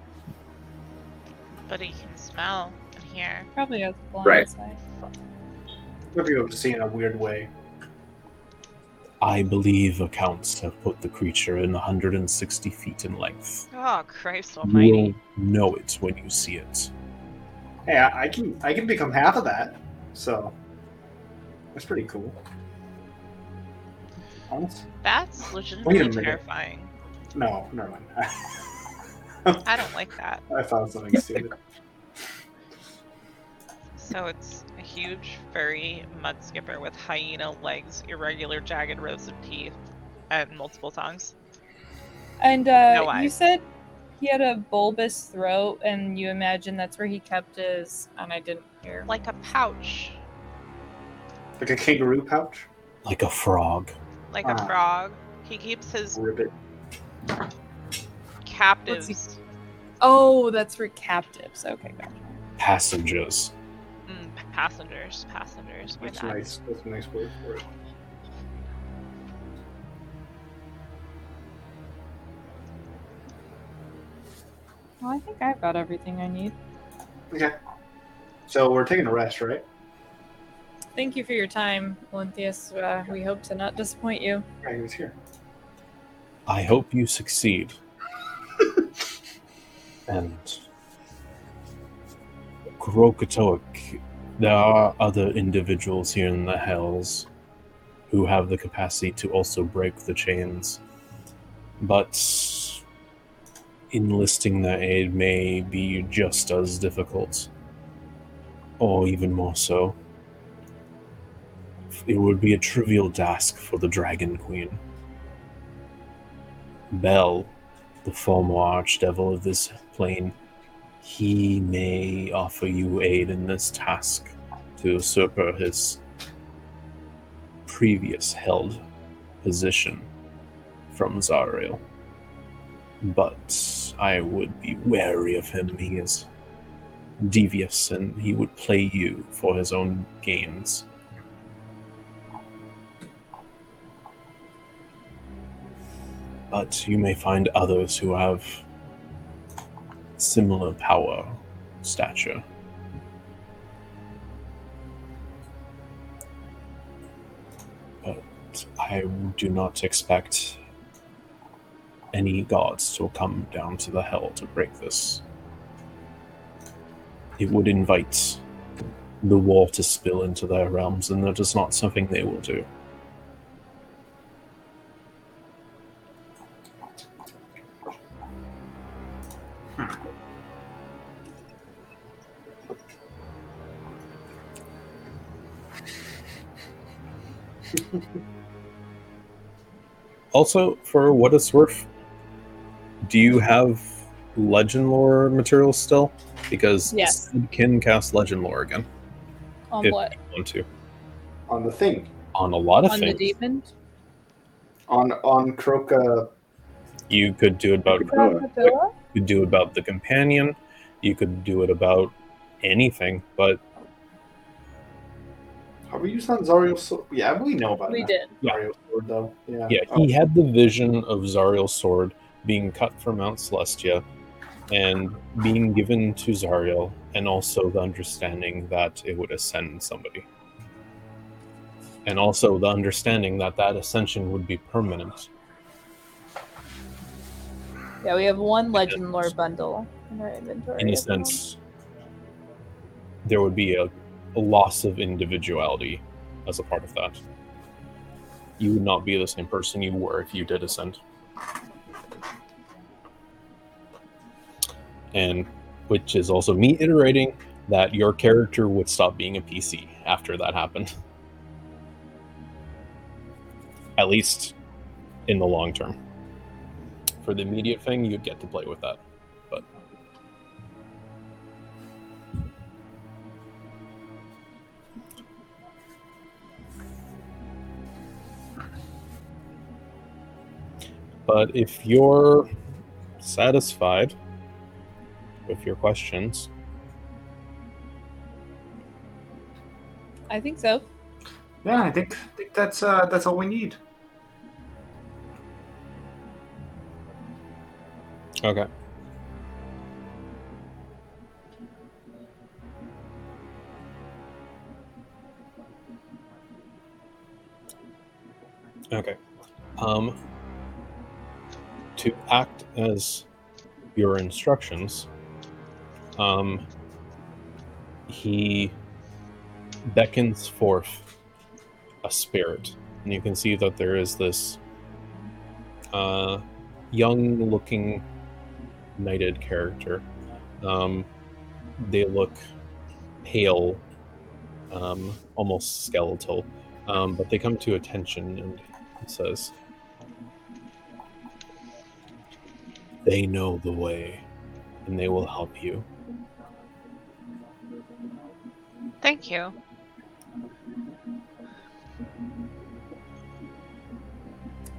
But he can smell and hear. Probably has blind Right. sight. We'll be able to see in a weird way. I believe accounts have put the creature in 160 feet in length. Oh, Christ almighty. You almighty. will know it when you see it. Hey, I, I can I can become half of that. So that's pretty cool. Honest? That's legitimately minute. terrifying. No, never mind. I don't like that. I found something stupid. So it's a huge, furry mud skipper with hyena legs, irregular, jagged rows of teeth, and multiple tongues. And uh, No you said he had a bulbous throat, and you imagine that's where he kept his. And I didn't hear. Like a pouch, Like a kangaroo pouch. Like a frog. like a Ah. frog. He keeps his Ribbit. Captives. Oh, that's for captives. Okay, gotcha. Passengers. Mm, passengers, passengers. my That's bad. nice. That's a nice word for it. Well, I think I've got everything I need. Okay. So we're taking a rest, right? Thank you for your time, Olanthius. Uh, we hope to not disappoint you. Yeah, he was here. I hope you succeed. and Crokek'toeck, there are other individuals here in the Hells who have the capacity to also break the chains. But enlisting their aid may be just as difficult, or even more so. It would be a trivial task for the Dragon Queen. Bel, the former archdevil of this plane, he may offer you aid in this task to usurp his previous held position from Zariel. But I would be wary of him. He is devious and he would play you for his own gains. But you may find others who have similar power, stature. But I do not expect any gods to come down to the hell to break this. It would invite the war to spill into their realms, and that is not something they will do. Also, for what it's worth, do you have legend lore materials still? Because Yes. Sid can cast legend lore again On if what? you want to. On the thing. On a lot of On the things. demon? On on Croca You could do it about Krakatoa? you could do it about the companion, you could do it about anything, but Have we used on Zariel's sword? Yeah, we know about it. We that. did. Yeah. Zariel's sword though. Yeah. yeah, he had the vision of Zariel's sword being cut from Mount Celestia and being given to Zariel, and also the understanding that it would ascend somebody. And also the understanding that that ascension would be permanent. Yeah, we have one legend lore bundle in our inventory. In a sense, there would be a, a loss of individuality as a part of that. You would not be the same person you were if you did ascend. And which is also me iterating that your character would stop being a PC after that happened. At least in the long term. For the immediate thing, you'd get to play with that. But if you're satisfied with your questions, I think so. Yeah, I think I think that's uh that's all we need. okay. Okay. Um, to act as your instructions, um, he beckons forth a spirit, and you can see that there is this uh, young-looking knighted character. Um, they look pale, um, almost skeletal, um, but they come to attention and it says, They know the way, and they will help you. Thank you.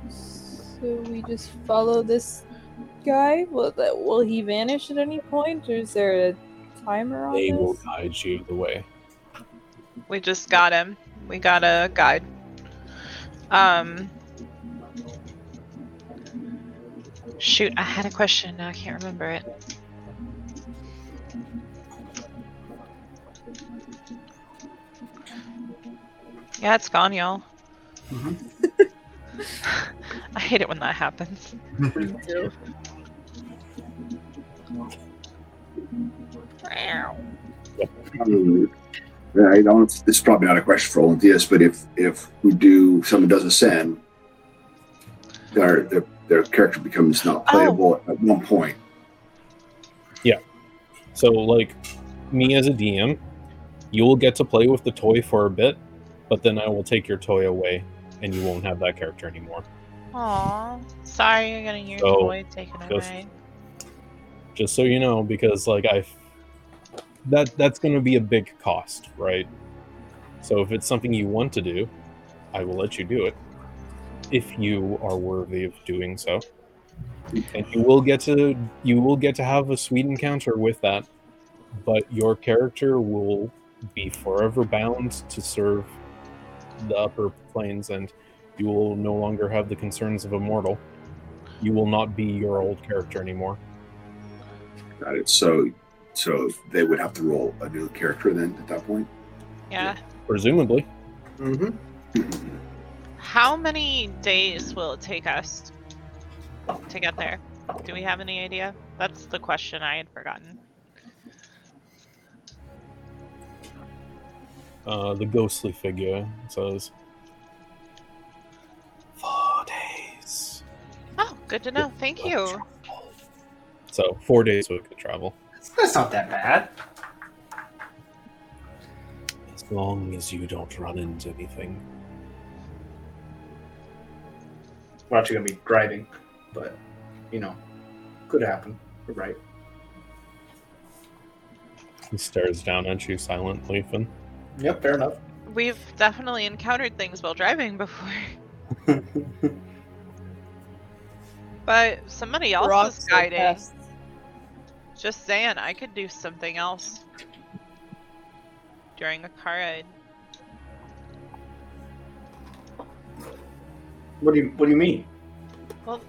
So we just follow this guy. Will that will he vanish at any point, or is there a timer on They this? will guide you the way. We just got him. We got a guide. Um. Shoot, I had a question. Now I can't remember it. Yeah, it's gone, y'all. I hate it when that happens. I don't. Is probably not a question for Olanthius, but if if we do someone does ascend, their their their character becomes not oh. playable at one point. Yeah. So, like, me as a DM, you will get to play with the toy for a bit, but then I will take your toy away, and you won't have that character anymore. Aw, sorry you're getting your So, toy taken just- away. Just so you know, because like I, that that's going to be a big cost, right? So if it's something you want to do, I will let you do it, if you are worthy of doing so. And you will get to you will get to have a sweet encounter with that, but your character will be forever bound to serve the upper planes, and you will no longer have the concerns of a mortal. You will not be your old character anymore. Got it. So so they would have to roll a new character then at that point. Yeah. Presumably, Mm-hmm. How many days will it take us to get there? Do we have any idea? That's the question I had forgotten. uh, the ghostly figure says, Four days. Oh, good to know. Thank you. So, four days we could travel. That's not that bad. As long as you don't run into anything. We're actually gonna be driving, but you know, could happen. You're right. He stares down at you silently, Finn. Yep, fair enough. We've definitely encountered things while driving before. But somebody else Rocks is guiding. pests. Just saying, I could do something else during a car ride. What do you What do you mean? Well,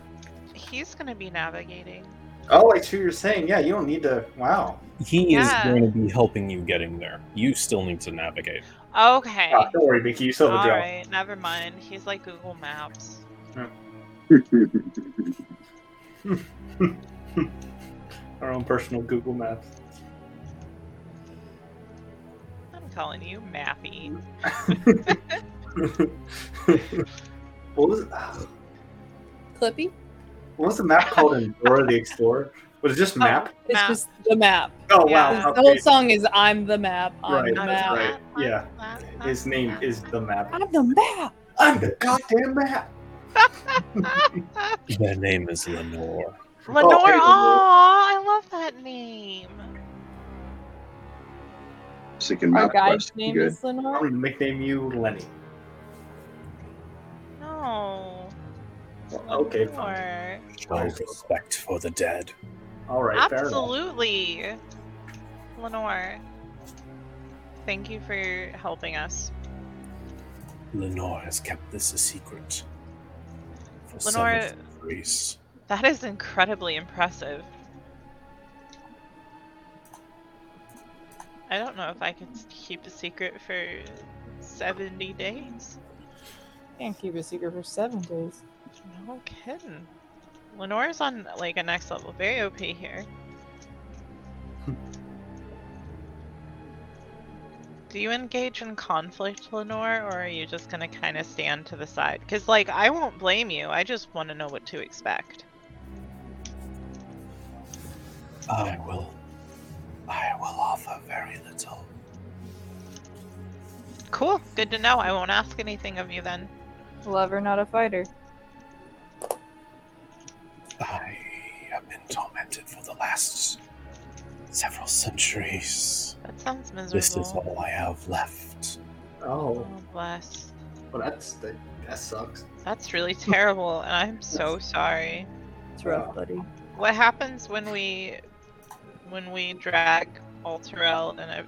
he's gonna be navigating. Oh, I see what you're saying. Yeah, you don't need to. Wow. He Yeah. is going to be helping you getting there. You still need to navigate. Okay. Ah, don't worry, Mickey. You still have a job. Alright, never mind. He's like Google Maps. Our own personal Google Maps. I'm calling you Mappy. what was ah, Clippy? what was the map called in Dora the Explorer? Was it just map? It's Map. just the map. Oh, Yeah. wow. The whole song is "I'm the map." I'm Right, the map. right. Yeah. map, His name map. is the map. I'm the map. I'm the goddamn map. Their name is Lenore. Lenore. hey, Lenore. Oh, I love that name. Second Our guy's quest. name Good. is I'm Lenore. gonna nickname you Lenny. No. Okay, fine. Lenore. Show respect for the dead. All right, fair. Absolutely. Lenore. Thank you for helping us. Lenore has kept this a secret. For Lenore- seven. That is incredibly impressive. I don't know if I could keep a secret for 70 days. Can't keep a secret for seven days. No kidding. Lenore's on like a next level. Very OP here. Do you engage in conflict, Lenore, or are you just gonna kind of stand to the side? Because, like, I won't blame you. I just want to know what to expect. I will. I will offer very little. Cool. Good to know. I won't ask anything of you then. Lover, not a fighter. I have been tormented for the last several centuries. That sounds miserable. This is all I have left. Oh, Oh, bless. well, that's that, that sucks. That's really terrible, and I'm so sorry. It's rough, buddy. What happens when we when we drag Elturel and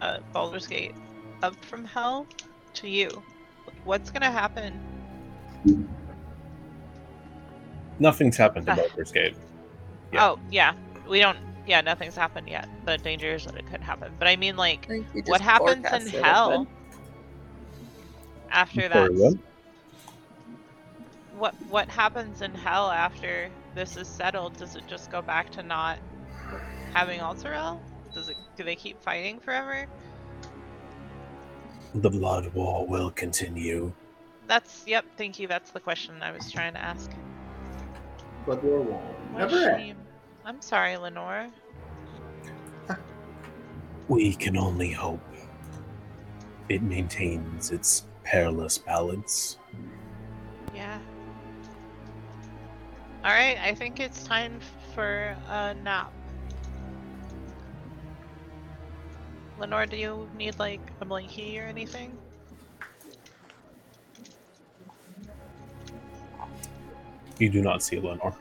a, a Baldur's Gate up from hell to you? What's gonna happen? Nothing's happened to Ah. Baldur's Gate. Yeah. Oh yeah, we don't. Yeah, nothing's happened yet. The danger is that it could happen. But I mean, like, I what happens in hell after that? what? What what happens in hell after this is settled? Does it just go back to not having Elturel? Does it? Do they keep fighting forever? The blood war will continue. That's yep. Thank you. That's the question I was trying to ask. Blood War will never end. I'm sorry, Lenore. We can only hope it maintains its perilous balance. Yeah. All right. I think it's time for a nap. Lenore, do you need like a blankie or anything? You do not see Lenore.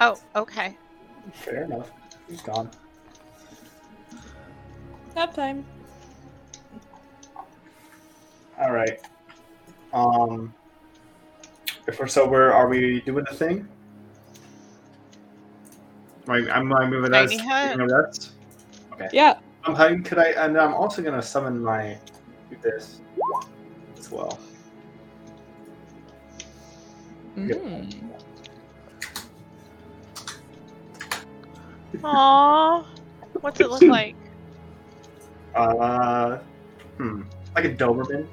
Oh, okay. Fair enough. He's gone. Nap time. All right. Um, if we're sober, are we doing the thing? Am I, am I moving Tiny that? hut. Moving that's. Yeah. I'm hiding. Could I? And I'm also gonna summon my this as well. Yep. Mm. Aww. What's it look like? Uh, hmm, like a Doberman.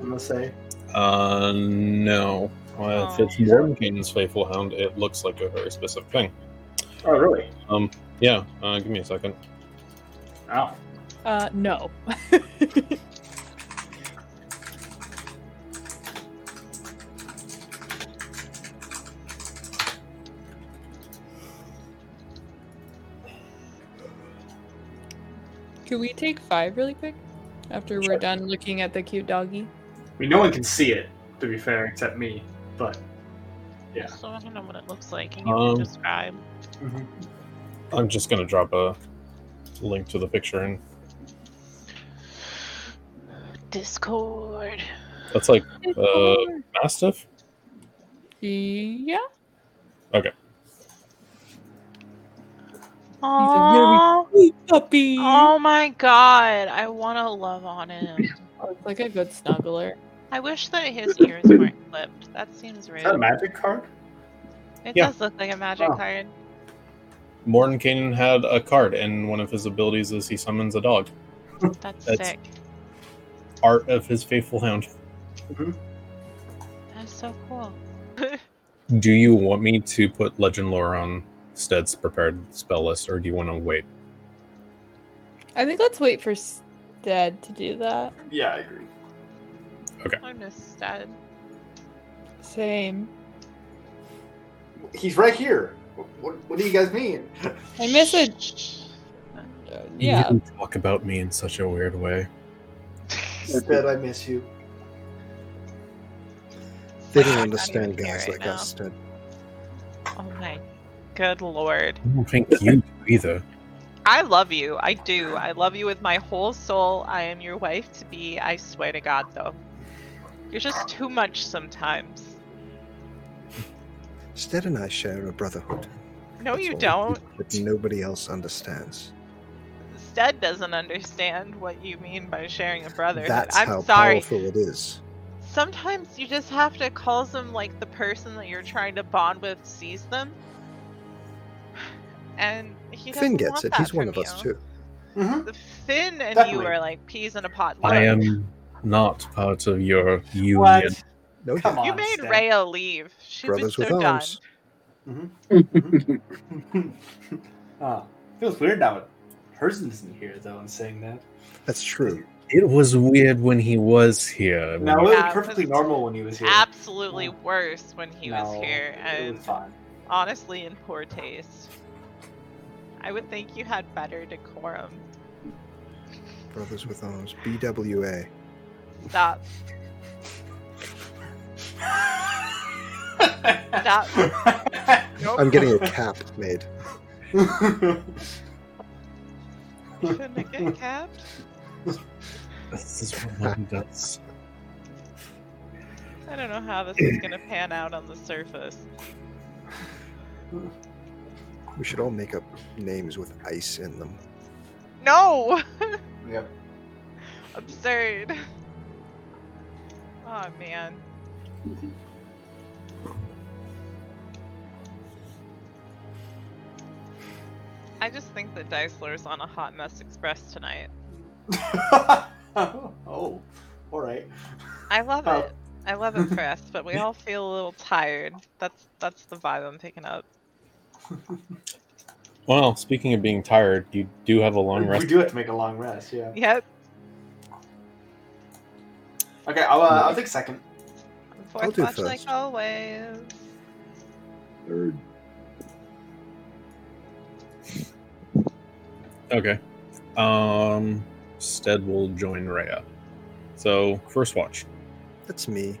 I'm gonna say. Uh, no. Uh, if Oh. it's Mordenkainen's faithful hound, it looks like a very specific thing. Oh, really? Um, yeah, uh, give me a second. Oh. Uh, no. Can we take five really quick after we're done looking at the cute doggy? I mean, no one can see it, to be fair, except me. But yeah. So I don't know what it looks like. Can you Um, describe? I'm just gonna drop a link to the picture, and Discord. that's like uh, Mastiff. yeah. Aww. Sweet puppy. Oh my god, I want to love on him. It's like a good snuggler. I wish that his ears weren't clipped. That seems Is that a magic card? It Yeah. does look like a magic Oh. card. Mordenkainen had a card, and one of his abilities is he summons a dog. That's, That's- sick. Art of his faithful hound. Mm-hmm. That's so cool. Do you want me to put legend lore on Stead's prepared spell list, or do you want to wait? I think let's wait for Stead to do that. Yeah, I agree. Okay. I miss Dad. Same. He's right here. What, what do you guys mean? I miss it. Uh, yeah. You talk about me in such a weird way. Instead, I miss you. They don't Wow, I can't understand guys it like now. us, Ted. Oh my good lord. I don't think you do either. I love you. I do. I love you with my whole soul. I am your wife to be. I swear to God, though. You're just too much sometimes. Stead and I share a brotherhood. No, That's you don't. That nobody else understands. Stead doesn't understand what you mean by sharing a brotherhood. That's I'm how sorry. powerful it is. Sometimes you just have to call them like the person that you're trying to bond with sees them. And he doesn't Finn gets want it. He's one from of us too. Mm-hmm. Finn and Definitely. you are like peas in a pod. I am not part of your union. What? No, Come doubt. You on, made Stan. Rhea leave. She brothers was so with done. arms. ah, feels weird now. Person isn't here though, and saying that. That's true. It was weird when he was here. No, it was Yeah, perfectly it's normal when he was here. Absolutely No. worse when he was No, here, It and was fine. honestly in poor taste. I would think you had better decorum. Brothers with arms. BWA. Stop. Stop. Nope. I'm getting a cap made. Shouldn't it get capped? This is what one does. I don't know how this is gonna pan out on the surface. We should all make up names with ice in them. No! yep. Absurd. Oh man. I just think that DICELORE's on a hot mess express tonight. oh, all right. I love Oh. it. I love it for us, but we all feel a little tired. That's that's the vibe I'm picking up. Well, speaking of being tired, you do have a long We rest. We do have to make a long rest, yeah. Yep. Okay, I'll, uh, I'll take second. I'll Fourth do watch like always. Third. Okay. Um, Stead will join Rhea. So first watch. That's me.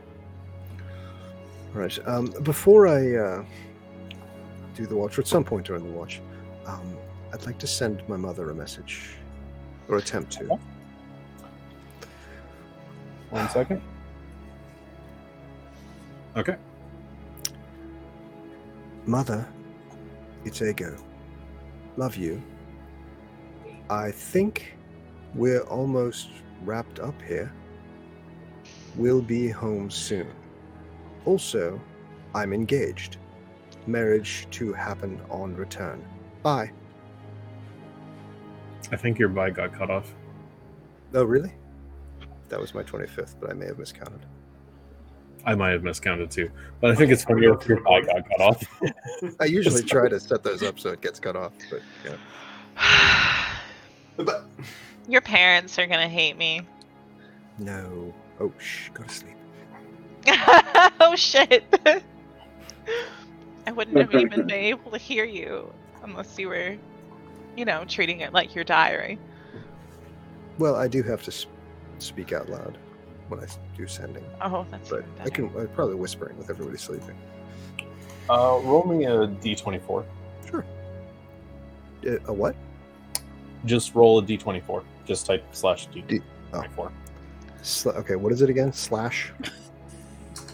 Right. Um, before I uh, do the watch, or at some point during the watch, um, I'd like to send my mother a message, or attempt to. One second. Okay. Mother, it's Ego. Love you. I think we're almost wrapped up here. We'll be home soon. Also, I'm engaged. Marriage to happen on return. Bye. I think your bye got cut off. Oh, really? That was my 25th, but I may have miscounted. I might have miscounted too, but I think it's funny if your bye got cut off. I usually try to set those up so it gets cut off, but yeah. But Your parents are gonna hate me. No. Oh, shh. Go to sleep. oh shit. I wouldn't have even been able to hear you unless you were, you know, treating it like your diary. Well, I do have to s- speak out loud when I do sending, Oh, that's but even I can I'm probably whispering with everybody sleeping. Uh, roll me a d24. Sure. Uh, a what? Just roll a d24. Just type slash d24. Sla- okay, what is it again? Slash.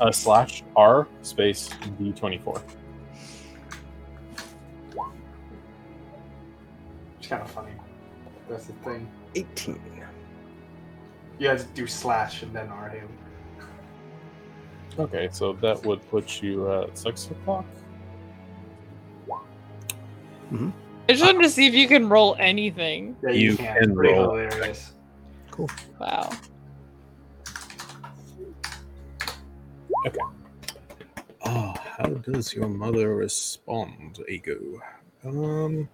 Uh, slash r space d24. it's kind of funny. That's the thing. 18. You have to do slash and then R him. Okay, so that would put you at six o'clock. Hmm. I just wanted to see if you can roll anything. Yeah, You you, can. can pretty roll. hilarious. Cool. Wow. Okay. Oh, how does your mother respond, Ego? Um.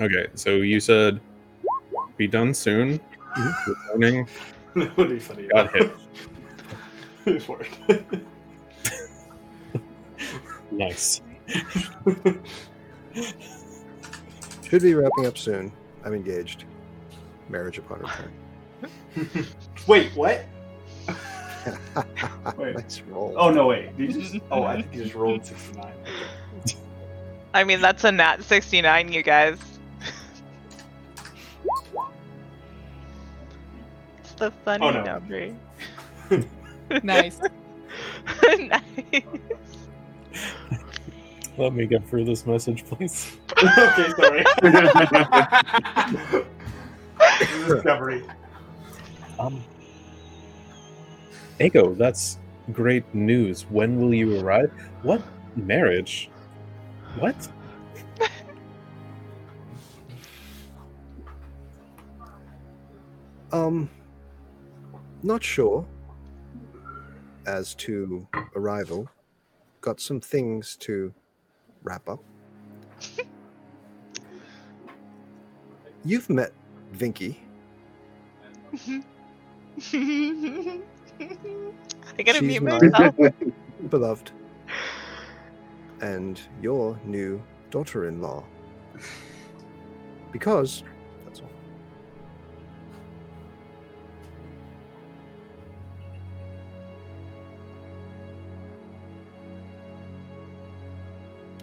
Okay, so you said be done soon. Returning. that would be funny. Got hit. it worked. Nice. Should be wrapping up soon. I'm engaged. Marriage upon return. Wait, what? Wait. nice roll. Oh no, wait. You just? Oh, I think you just rolled sixty-nine. I mean, that's a nat 69, you guys. It's the funny Oh, no. number. Nice. nice. Let me get through this message, please. okay, sorry. Discovery. Um, Ego, that's great news. When will you arrive? What marriage? What? Um, not sure as to arrival. Got some things to wrap up. You've met Vinky. I gotta She's mute mine. myself. beloved, and your new daughter-in-law. Because that's all.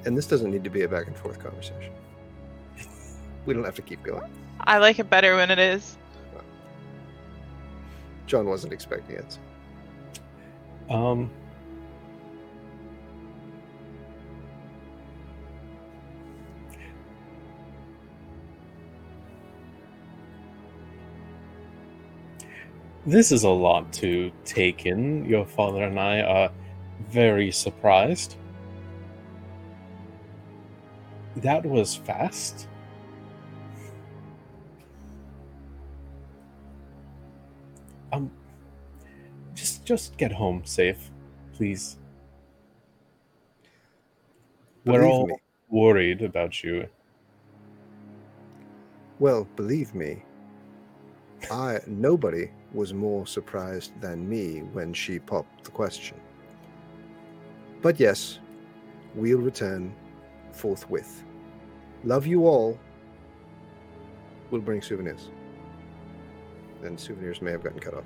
And this doesn't need to be a back and forth conversation. We don't have to keep going. I like it better when it is. John wasn't expecting it. Um. This is a lot to take in. Your father and I are very surprised. That was fast. Um, just just get home safe, please. We're all me. worried about you. Well, believe me, I nobody was more surprised than me when she popped the question. But yes, we'll return forthwith. Love you all. We'll bring souvenirs. Then souvenirs may have gotten cut off.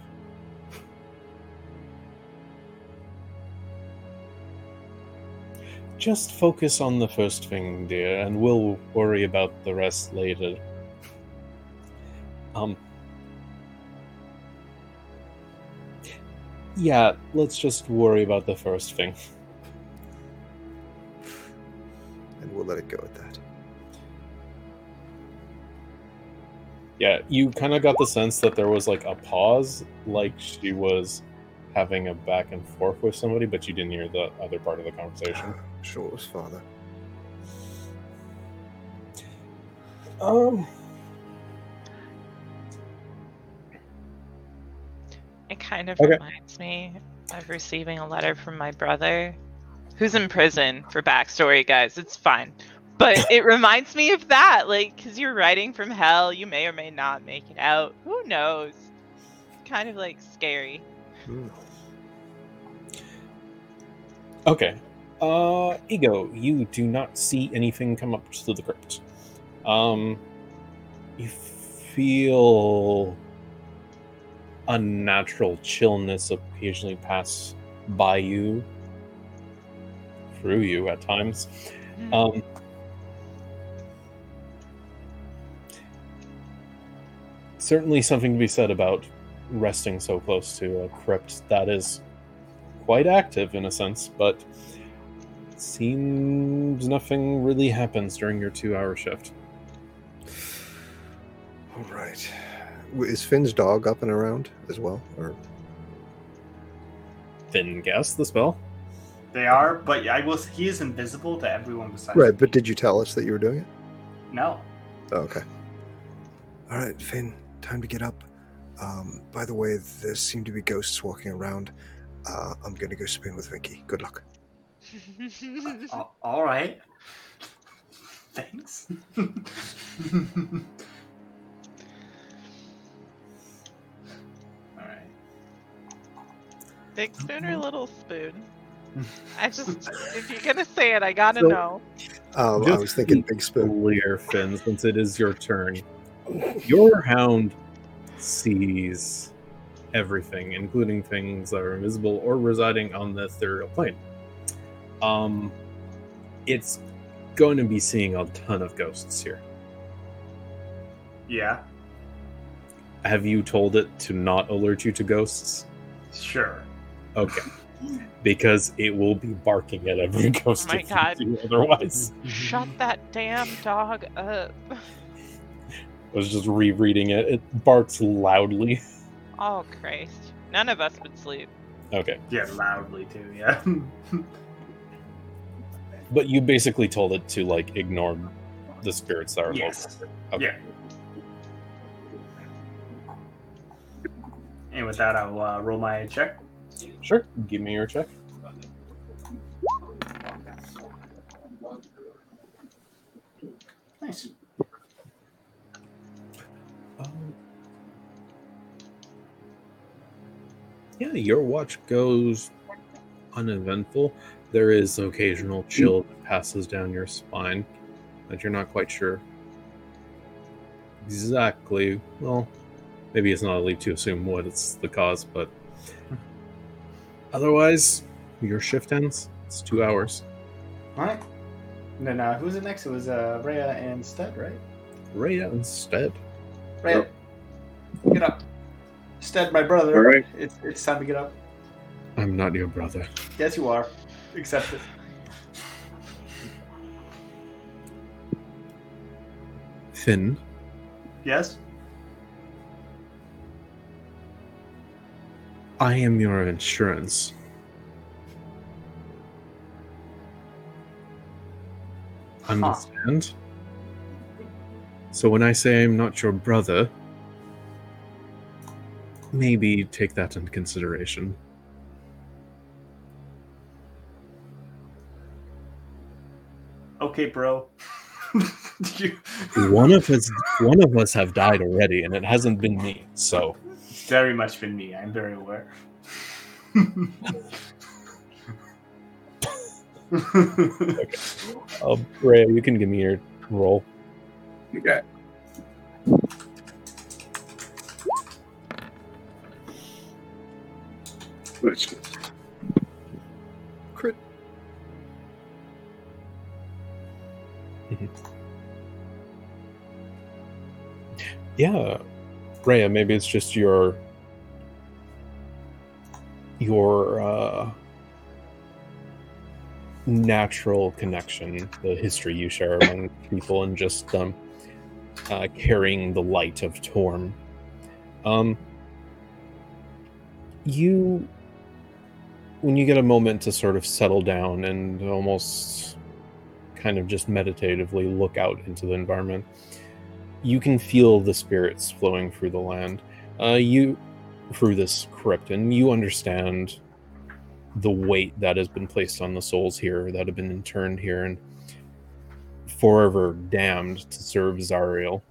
Just focus on the first thing, dear, and we'll worry about the rest later. Um. Yeah, let's just worry about the first thing. And we'll let it go at that. Yeah, you kind of got the sense that there was like a pause, like she was having a back and forth with somebody, but you didn't hear the other part of the conversation. Sure it was father. Um, It kind of Okay. reminds me of receiving a letter from my brother, who's in prison for backstory, guys. It's fine. But it reminds me of that, like, because you're writing from hell, you may or may not make it out. Who knows? Kind of like scary. Hmm. Okay. Uh, Ego, you do not see anything come up to the crypt. Um, you feel unnatural chillness occasionally pass by you, through you at times. Hmm. Um, certainly something to be said about resting so close to a crypt that is quite active in a sense, but seems nothing really happens during your two hour shift. All right. Is Finn's dog up and around as well? Or Finn cast the spell. They are, but I will. He is invisible to everyone besides. right? me. But did you tell us that you were doing it? no. Oh, okay. All right, Finn. Time to get up. Um, by the way, there seem to be ghosts walking around. Uh, I'm gonna go spin with Vicky. Good luck. A- all right. Thanks. all right. Big spoon or little spoon? I just, if you're gonna say it, I gotta So- know. Um, I was thinking big spoon. Clear, Finn, since it is your turn. Your hound sees everything, including things that are invisible or residing on the ethereal plane. Um, it's going to be seeing a ton of ghosts here. Yeah. Have you told it to not alert you to ghosts? Sure. Okay. Because it will be barking at every ghost my if God. you otherwise. Shut that damn dog up. I was just rereading it. It barks loudly. Oh Christ! None of us would sleep. Okay. Yeah, loudly too. Yeah. But you basically told it to like ignore the spirits that are yes. local. Okay. Yeah. And with that, I'll uh, roll my check. Sure. Give me your check. Nice. Yeah, your watch goes uneventful. There is occasional chill that passes down your spine that you're not quite sure exactly. Well, maybe it's not a leap to assume what it's the cause, but otherwise, your shift ends. It's two hours. All right. And then uh, who was it next? It was uh, Rhea and Stead, right? Rhea instead. Rhea, get up. Stead, my brother. All right. It's, it's time to get up. I'm not your brother. Yes, you are. Accept it. Finn, Yes? I am your insurance. understand. So when I say I'm not your brother, maybe take that into consideration. Okay, bro. you One of us, one of us have died already, and it hasn't been me. So very much been me. I'm very aware. Oh, Rhea, you can give me your roll. Okay. Crit. Yeah, Rhea, maybe it's just your your uh, natural connection, the history you share among people, and just um, uh, carrying the light of Torm. Um, you, when you get a moment to sort of settle down and almost kind of just meditatively look out into the environment, you can feel the spirits flowing through the land. Uh, you through this crypt, and you understand the weight that has been placed on the souls here that have been interned here and forever damned to serve Zariel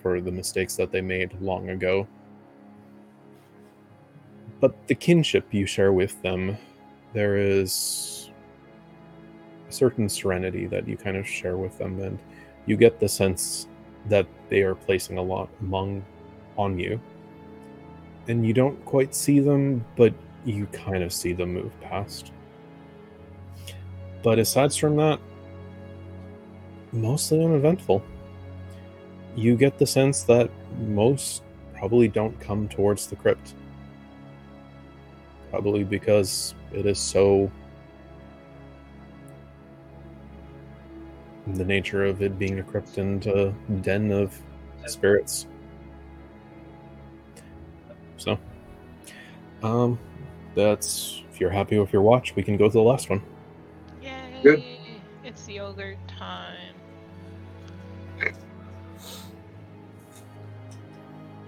for the mistakes that they made long ago. But the kinship you share with them, there is a certain serenity that you kind of share with them, and you get the sense that they are placing a lot among on you. And you don't quite see them, but you kind of see them move past. But aside from that, mostly uneventful. You get the sense that most probably don't come towards the crypt. Probably because it is so. The nature of it being a crypt and a den of spirits. So, um, that's if you're happy with your watch, we can go to the last one. Yay! Good. It's yogurt time. Did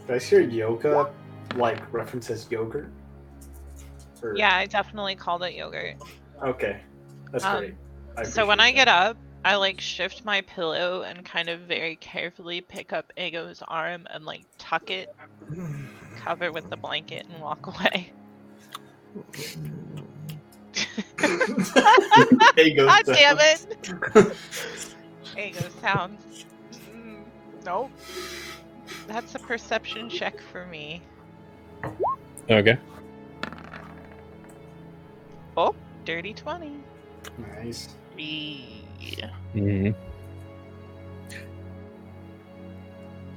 I hear yoga like references yogurt? Or- Yeah, I definitely called it yogurt. Okay. That's Um, great. So when I get up, I like shift my pillow and kind of very carefully pick up Ego's arm and like tuck it, cover with the blanket, and walk away. Ego God damn sounds. it! Ego sounds. Mm, nope. That's a perception check for me. Okay. Oh, dirty 20. Nice. Yeah. hmm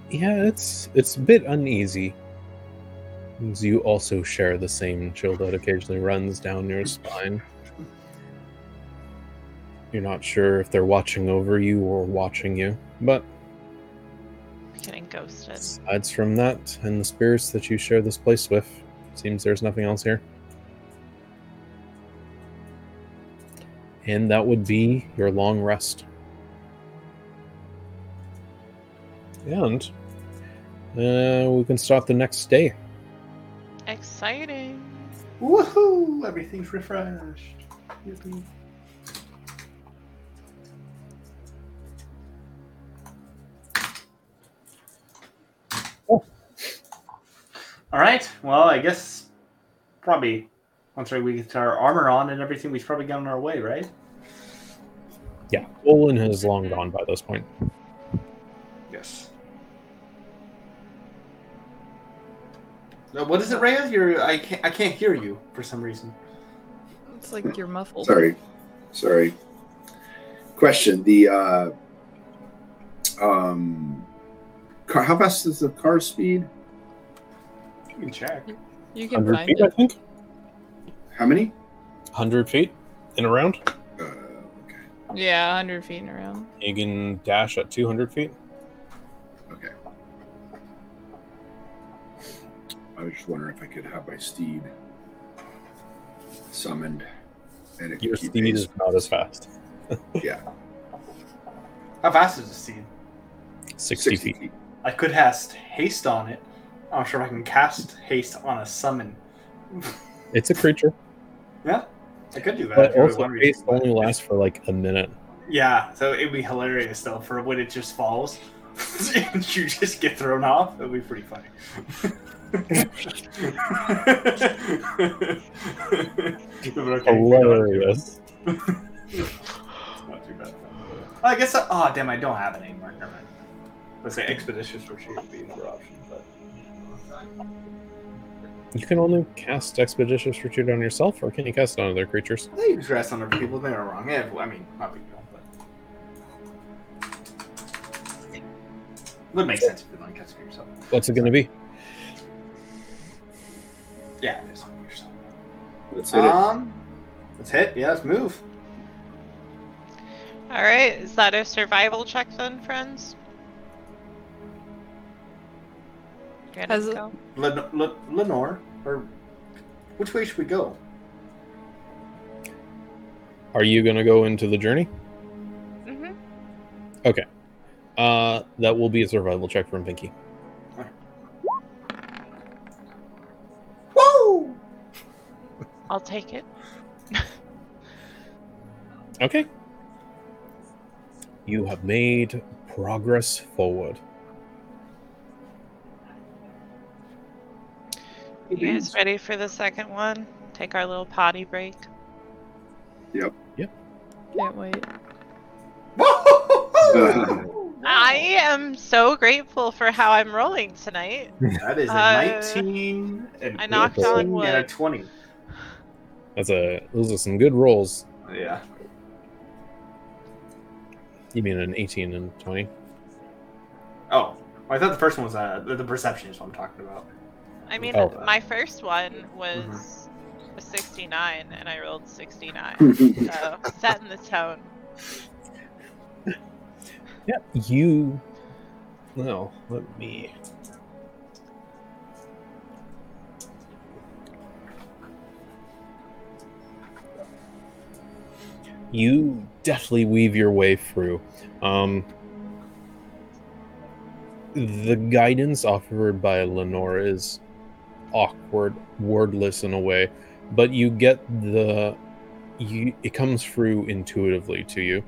Yeah, it's it's a bit uneasy. As you also share the same chill that occasionally runs down your spine. You're not sure if they're watching over you or watching you, but Getting ghosted. Aside from that, and the spirits that you share this place with, seems there's nothing else here. And that would be your long rest. And uh, we can start the next day. Exciting. Woohoo! Everything's refreshed. Yippee. All right. Well, I guess probably once we get our armor on and everything, we've probably gotten our way, right? Yeah, Olin has long gone by this point. Yes. what is it, Rhea? You're I can't I can't hear you for some reason. It's like you're muffled. Sorry. Sorry. Question. The uh um car how fast is the car speed? You can check. You can 100 find feet, I think. How many? 100 feet in a round. Uh, okay. Yeah, 100 feet and around. You can dash at 200 feet. Okay. I was just wondering if I could have my steed summoned and it Your steed pace. is not as fast. Yeah. How fast is the steed? 60, feet. I could cast haste on it. I'm not sure if I can cast haste on a summon. It's a creature, yeah, I could do that. but if you really also me only lasts for like a minute. Yeah, so it'd be hilarious though for when it just falls and you just get thrown off. It'd be pretty funny. Hilarious. Not too bad. Oh, I guess. I, oh damn! I don't have it anymore. Never mind. Let's say expeditious retreat would be another option, but You can only cast Expeditious Retreat on yourself, or can you cast it on other creatures? I think you can rest on other people. They are wrong. Yeah, I mean, not big deal, but would make sense if you want to catch it yourself. What's it going to be? Yeah, it is yourself. Let's hit it. Um, let's hit. Yeah, let's move. All right, is that a survival check then, friends? Ready Has to go? Len- Len- Lenore, or which way should we go? Are you going to go into the journey? Mhm. Uh, that will be a survival check from Pinky. Woo! I'll take it. Okay. You have made progress forward. You guys ready for the second one? Take our little potty break. Yep. Yep. Can't wait. I am so grateful for how I'm rolling tonight. That is a Uh, 19, an I knocked 18, on and a wood. 20. That's a those are some good rolls. Yeah. You mean an 18 and 20? Oh, I thought the first one was uh, the, the perception is what I'm talking about. I mean, Oh. my first one was a 69, and I rolled 69. so, setting the tone. Yeah, you. No, let me. You definitely weave your way through. Um, the guidance offered by Lenore is awkward, wordless in a way, but you get the. You, it comes through intuitively to you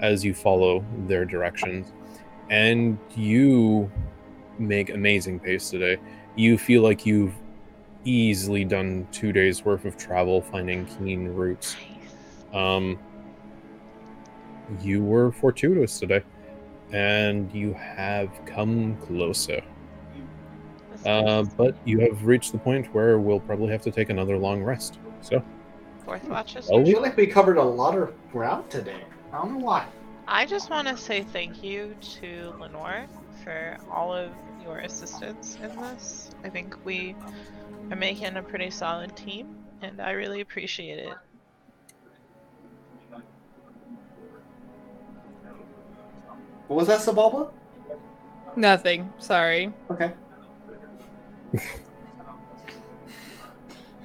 as you follow their directions. And you make amazing pace today. You feel like you've easily done two days worth of travel finding keen routes. Um you were fortuitous today and you have come closer uh, but you have reached the point where we'll probably have to take another long rest so fourth watches. I feel like we covered a lot of ground today. I don't know why. I just want to say thank you to Lenore for all of your assistance in this. I think we are making a pretty solid team, and I really appreciate it. What was that, Zabulba? Nothing. Sorry. Okay.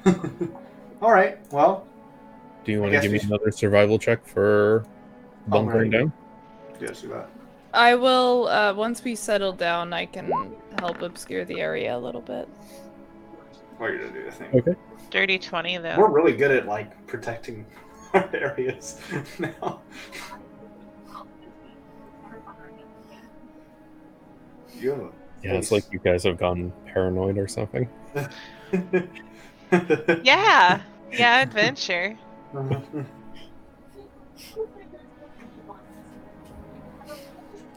All right. Well, do you want to give me should- another survival check for bunkering Alright. down let's do that. I will. Uh, once we settle down, I can help obscure the area a little bit. What are you gonna do? I think Okay. Dirty 20, though. we're really good at like protecting our areas now. You have a yeah it's like you guys have gone paranoid or something Yeah, yeah, adventure.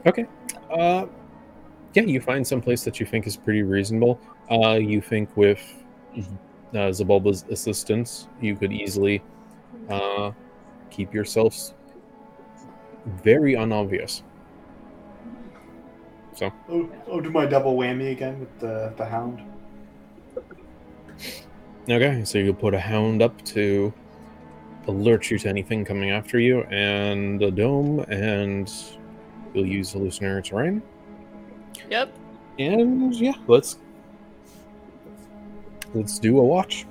Okay. Uh, yeah, you find some place that you think is pretty reasonable. Uh, you think with uh, Zabulba's assistance, you could easily uh, keep yourselves very unobvious. So, Oh, I'll do my double whammy again with the the hound. okay, so you put a hound up to alert you to anything coming after you, and a dome, and you'll use hallucinatory terrain. Yep. And yeah, let's let's do a watch.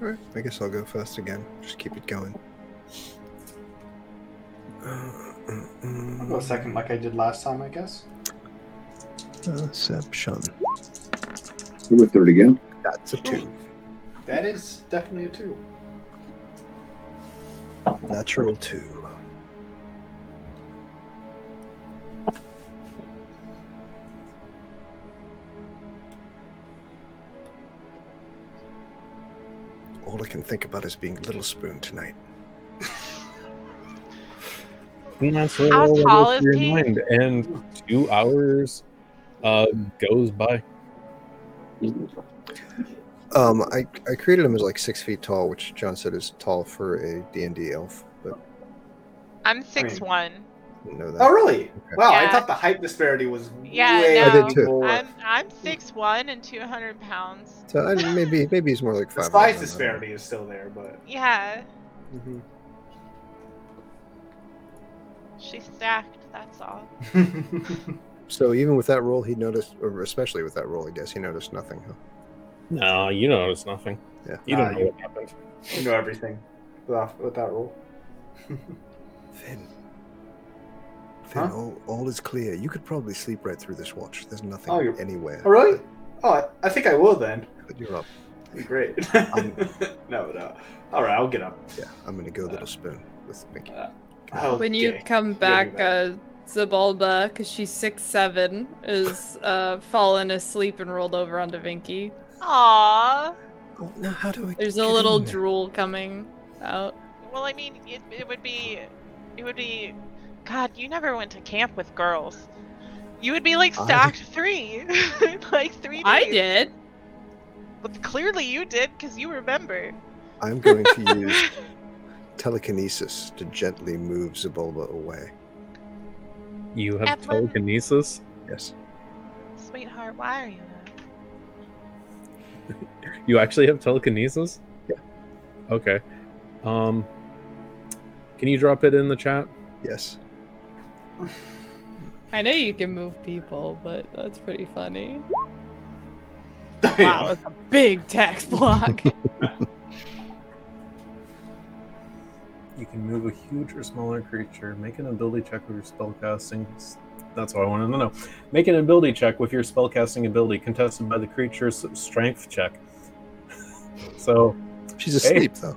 Alright, I guess I'll go first again. Just keep it going. Uh, I'll go second like I did last time, I guess. Perception. Go with third again. That's a two. That is definitely a two. Natural two. All I can think about is being Little Spoon tonight. And that's How all tall goes is through your he? mind. And two hours uh, goes by. Um, I, I created him as like six feet tall, which John said is tall for a D&D elf, but I'm six one. Know that. Oh, really? Wow, I thought the height disparity was Yeah, way no. I did too. I'm I'm six one and two hundred pounds. So I, maybe maybe he's more like the five. size disparity is still there, but Yeah, hmm she's stacked. That's all. So even with that roll, he noticed, or especially with that roll, I guess he noticed nothing. Huh? No, you notice nothing. Yeah. You don't know you- what happened. you know everything with that, with that rule. Finn. Finn, Huh? all, all is clear. You could probably sleep right through this watch. There's nothing Oh, anywhere. Oh, really? Oh, I, I think I will then. But you're up. Be great. No, no. All right, I'll get up. Yeah, I'm gonna go little spoon with Pinky. Oh, When you okay. come back, with uh, Zabulba, because she's six seven, is uh, fallen asleep and rolled over onto Vinky. Aww. Oh, now how do I? There's get a in little there? drool coming out. Well, I mean, it, it would be, it would be, God, you never went to camp with girls. You would be like I- stacked three, like three. Days. I did. But clearly you did, because you remember. I'm going to use telekinesis to gently move Zabulba away. You have Evelyn. telekinesis? Yes. Sweetheart, why are you not? You actually have telekinesis? Yeah. Okay. Um Can you drop it in the chat? Yes. I know you can move people, but that's pretty funny. Damn. Wow, that's a big text block. You can move a huge or smaller creature. Make an ability check with your spellcasting. That's what I wanted to know. Make an ability check with your spellcasting ability, contested by the creature's strength check. so, She's asleep though.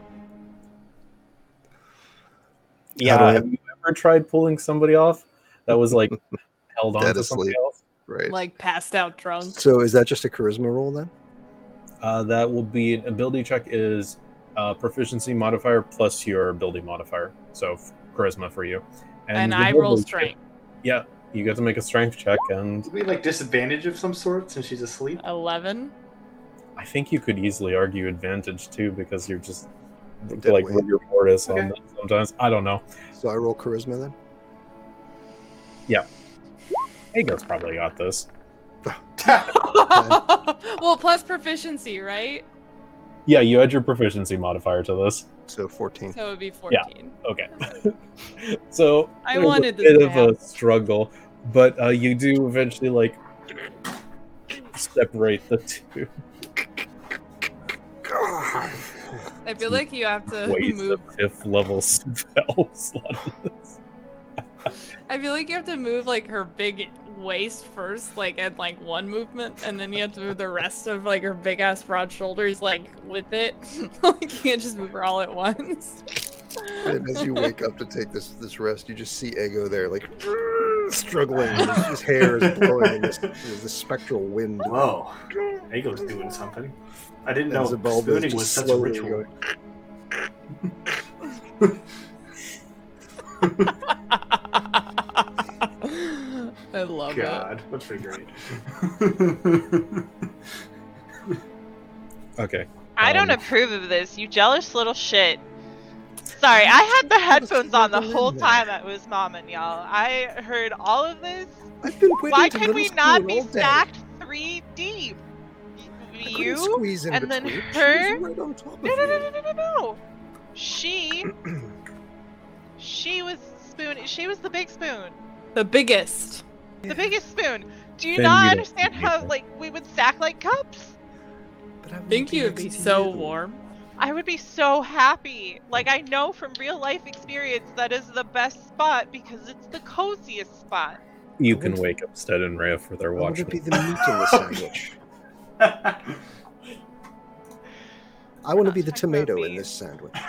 yeah, I- have you ever tried pulling somebody off that was like held on Dead to somebody asleep. else? Right. like passed out drunk. So is that just a charisma roll then? Uh, that will be an ability check is uh, proficiency modifier plus your ability modifier. So f- charisma for you. And, the I roll ability check- strength. Yeah, you get to make a strength check, and Do we like disadvantage of some sort since she's asleep? Eleven. I think you could easily argue advantage too because you're just Dead like weight. rigor mortis Okay. on that sometimes. I don't know. So I roll charisma then? Hago's probably got this. well, plus proficiency, right? Yeah, you add your proficiency modifier to this. So 14. So it would be 14. Yeah. fourteen. Okay. so I wanted a bit to of a struggle, but uh, you do eventually like separate the two. I feel like you have to Waste move. fifth level spell slot. I feel like you have to move like her big waist first, like in like one movement, and then you have to move the rest of like her big ass broad shoulders like with it. like you can't just move her all at once. And as you wake up to take this this rest, you just see Ego there, like struggling. His, his hair is blowing in this, this spectral wind. Whoa. Ego's doing something. I didn't And know Zabulba is spooning just was such a slowly ritual. I love it. God, that's pretty great. okay. I don't Um, approve of this, you jealous little shit. Sorry, I had the headphones on the whole time it was mom and y'all. I heard all of this. I've been waiting Why to can we not be stacked three deep? I You? squeeze in and then her? Right on top of No, no, no, no, no, no, no. She, she was spoon. She was the big spoon, The biggest. The biggest spoon. Do you Then not understand how like we would stack like cups? But I I think you would be so you. warm. I would be so happy. Like I know from real life experience that is the best spot because it's the coziest spot. You can wake up Stead and Rhea for their What watch. would be the meat in the sandwich? I want to be the tomato in this sandwich.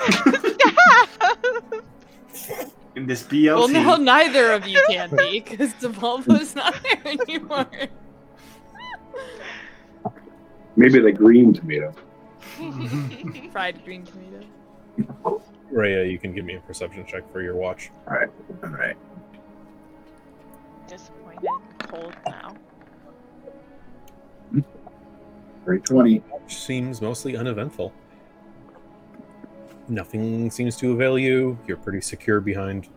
In this BLT. Well, now neither of you can be because Devolvo's not there anymore. Maybe the green tomato. Fried green tomato. Raya, you can give me a perception check for your watch. All right. All right. Disappointed, cold now. Great 20. Seems mostly uneventful. Nothing seems to avail you. You're pretty secure behind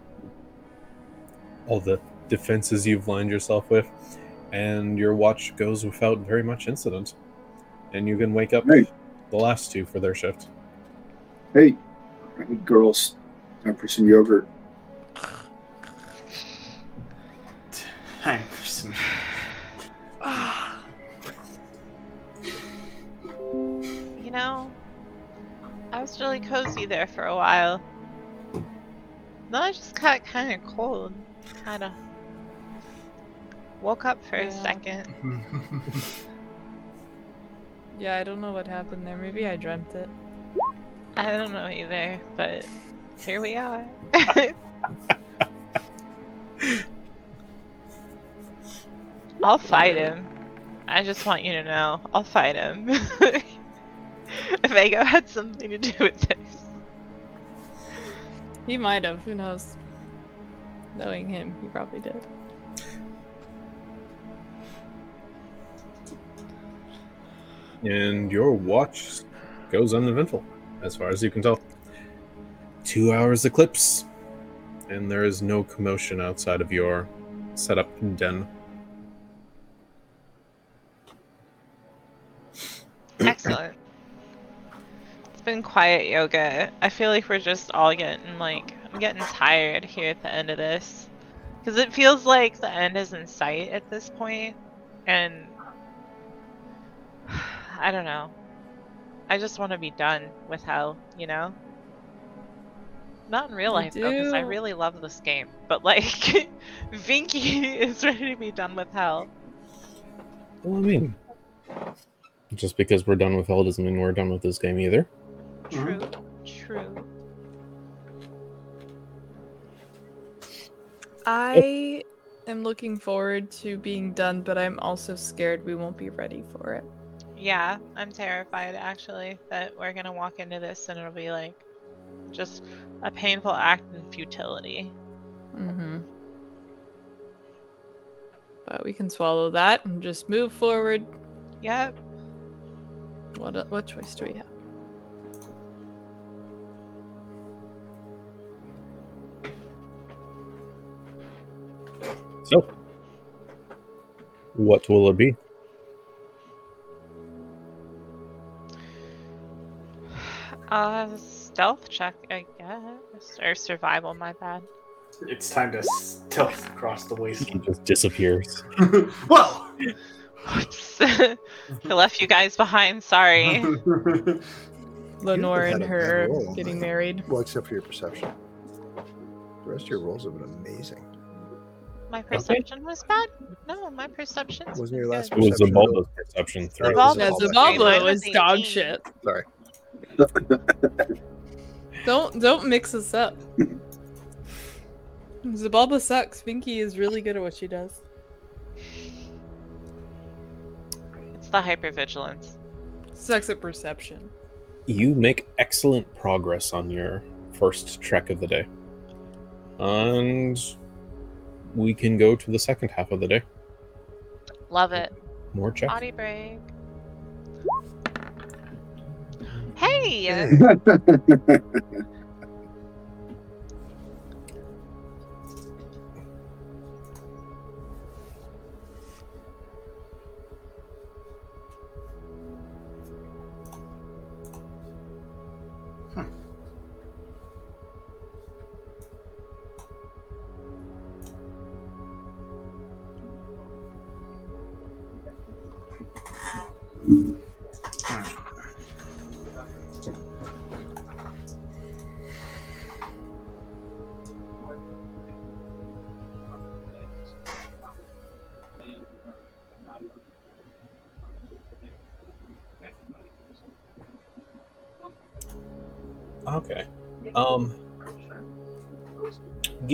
all the defenses you've lined yourself with, and your watch goes without very much incident. And you can wake up Hey. the last two for their shift. Hey, girls, time for some yogurt. Time for some. Ah. You know, I was really cozy there for a while. Then I just got kind of cold. Kind of woke up for a second. Yeah, I don't know what happened there. Maybe I dreamt it. I don't know either, but here we are. I'll fight him. I just want you to know, I'll fight him. Vega had something to do with this. He might have. Who knows? Knowing him, he probably did. and your watch goes uneventful, as far as you can tell. Two hours eclipse, and there is no commotion outside of your setup den. Excellent. It's been quiet yoga. I feel like we're just all getting like I'm getting tired here at the end of this. Cuz it feels like the end is in sight at this point and I don't know. I just want to be done with hell, you know? Not in real life though, because I really love this game. But like Vinky is ready to be done with hell. Well, I mean, just because we're done with hell doesn't mean we're done with this game either. True. True. I am looking forward to being done, but I'm also scared we won't be ready for it. Yeah, I'm terrified actually that we're gonna walk into this and it'll be like just a painful act in futility. Mm-hmm. But we can swallow that and just move forward. Yep. What what choice do we have? So, what will it be? Uh, stealth check, I guess, or survival. My bad. It's time to stealth across the He wasteland. just disappears. Whoa! Whoops. I left you guys behind. Sorry. Lenore and her getting married. Well, except for your perception. The rest of your rolls have been amazing. My perception was bad. No, my perception. Wasn't your last It was Perception Zabulba's perception Sorry, through. Zabulba- Yeah, Zabulba. Mine was dog 18. shit. Sorry. Don't don't mix us up. Zabulba sucks. Vinky is really good at what she does. It's the hypervigilance. Sucks at perception. You make excellent progress on your first trek of the day. And we can go to the second half of the day. Love it. More check. Body break. Hey!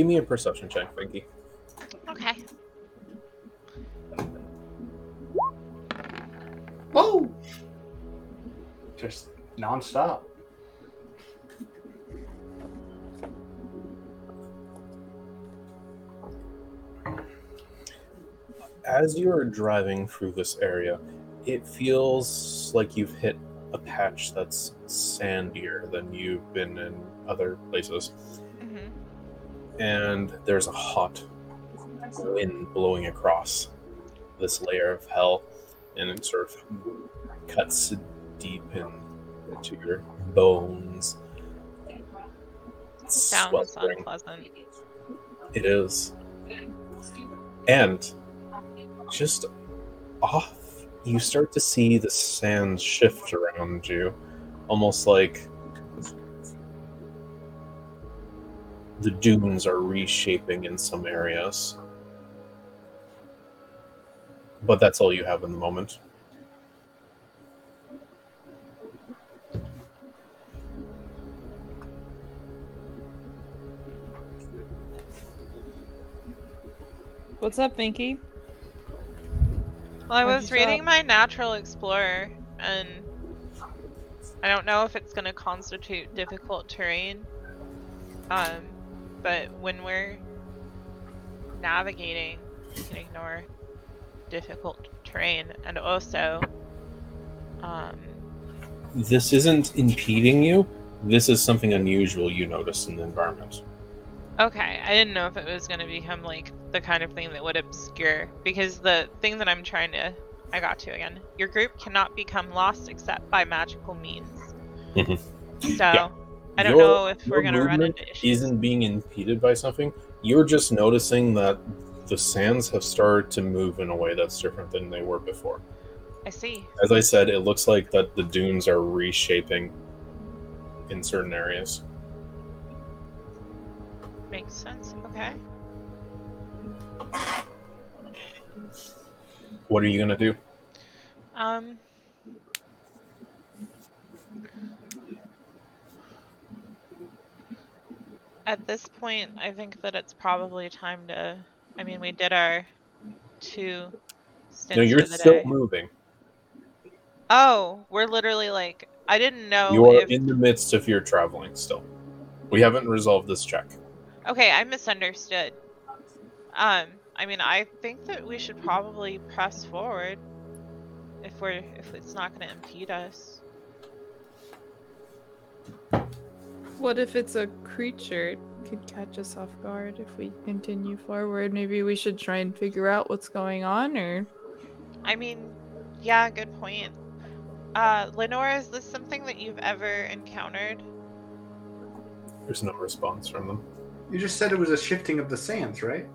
Give me a perception check, Frankie. Okay. Whoa! Just nonstop. As you are driving through this area, it feels like you've hit a patch that's sandier than you've been in other places. hmm and there's a hot wind blowing across this layer of hell, and it sort of cuts deep in, into your bones. It's Sounds sweltering. unpleasant. It is. And just off, you start to see the sand shift around you, almost like the dunes are reshaping in some areas. But that's all you have in the moment. What's up, Minky? Well, I What'd was reading drop? my Natural Explorer, and I don't know if it's going to constitute difficult terrain. Um, but when we're navigating, you can ignore difficult terrain, and also, um, This isn't impeding you. This is something unusual you notice in the environment. Okay, I didn't know if it was going to become like the kind of thing that would obscure because the thing that I'm trying to I got to again. Your group cannot become lost except by magical means. Mhm. So, Yeah. I don't Your- know if we're going to run into issues. Isn't being impeded by something. You're just noticing that the sands have started to move in a way that's different than they were before. I see. As I said, it looks like that the dunes are reshaping in certain areas. Makes sense. Okay. What are you gonna do? Um At this point, I think that it's probably time to I mean, we did our two No, you're still day. moving. Oh, we're literally like I didn't know you are if in the midst of your traveling still. We haven't resolved this check. Okay, I misunderstood. Um, I mean, I think that we should probably press forward if we're if it's not going to impede us. What if it's a creature? It could catch us off guard if we continue forward. Maybe we should try and figure out what's going on, or I mean, yeah, good point. Uh, Lenora, is this something that you've ever encountered? There's no response from them. You just said it was a shifting of the sands, right?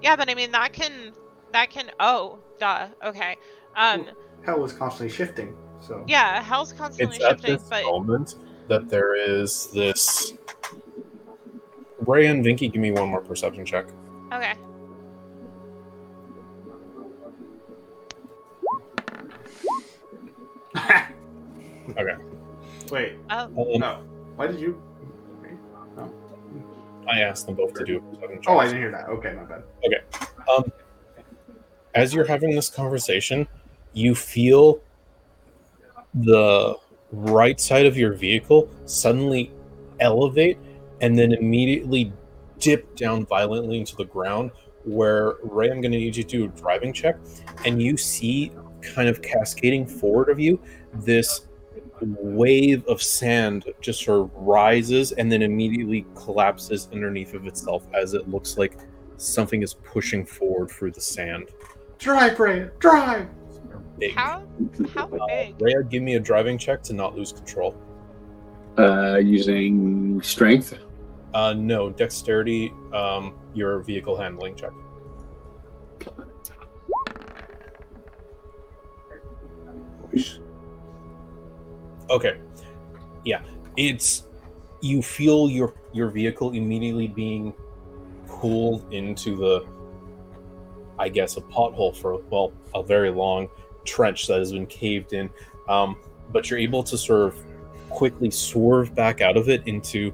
Yeah, but I mean that can that can oh, duh. Okay. Um, Hell was constantly shifting, so yeah, hell's constantly It's at shifting, this but moment that there is this. Ray and Vinky, give me one more perception check. okay. Okay. Wait, Oh, Um, no. Why did you? I asked them both to do a perception check. Oh, I didn't hear that. Okay, my bad. Okay. Um, as you're having this conversation, you feel the right side of your vehicle suddenly elevate and then immediately dip down violently into the ground. Where Ray, I'm going to need you to do a driving check, and you see kind of cascading forward of you this wave of sand just sort of rises and then immediately collapses underneath of itself as it looks like something is pushing forward through the sand. Drive, Ray, drive. Big. how how Uh, big? Rhea, give me a driving check to not lose control. Uh, using strength. Uh, no, dexterity, um, your vehicle handling check. Okay. Yeah, it's you feel your your vehicle immediately being pulled into the I guess a pothole for well a very long trench that has been caved in. Um, but you're able to sort of quickly swerve back out of it into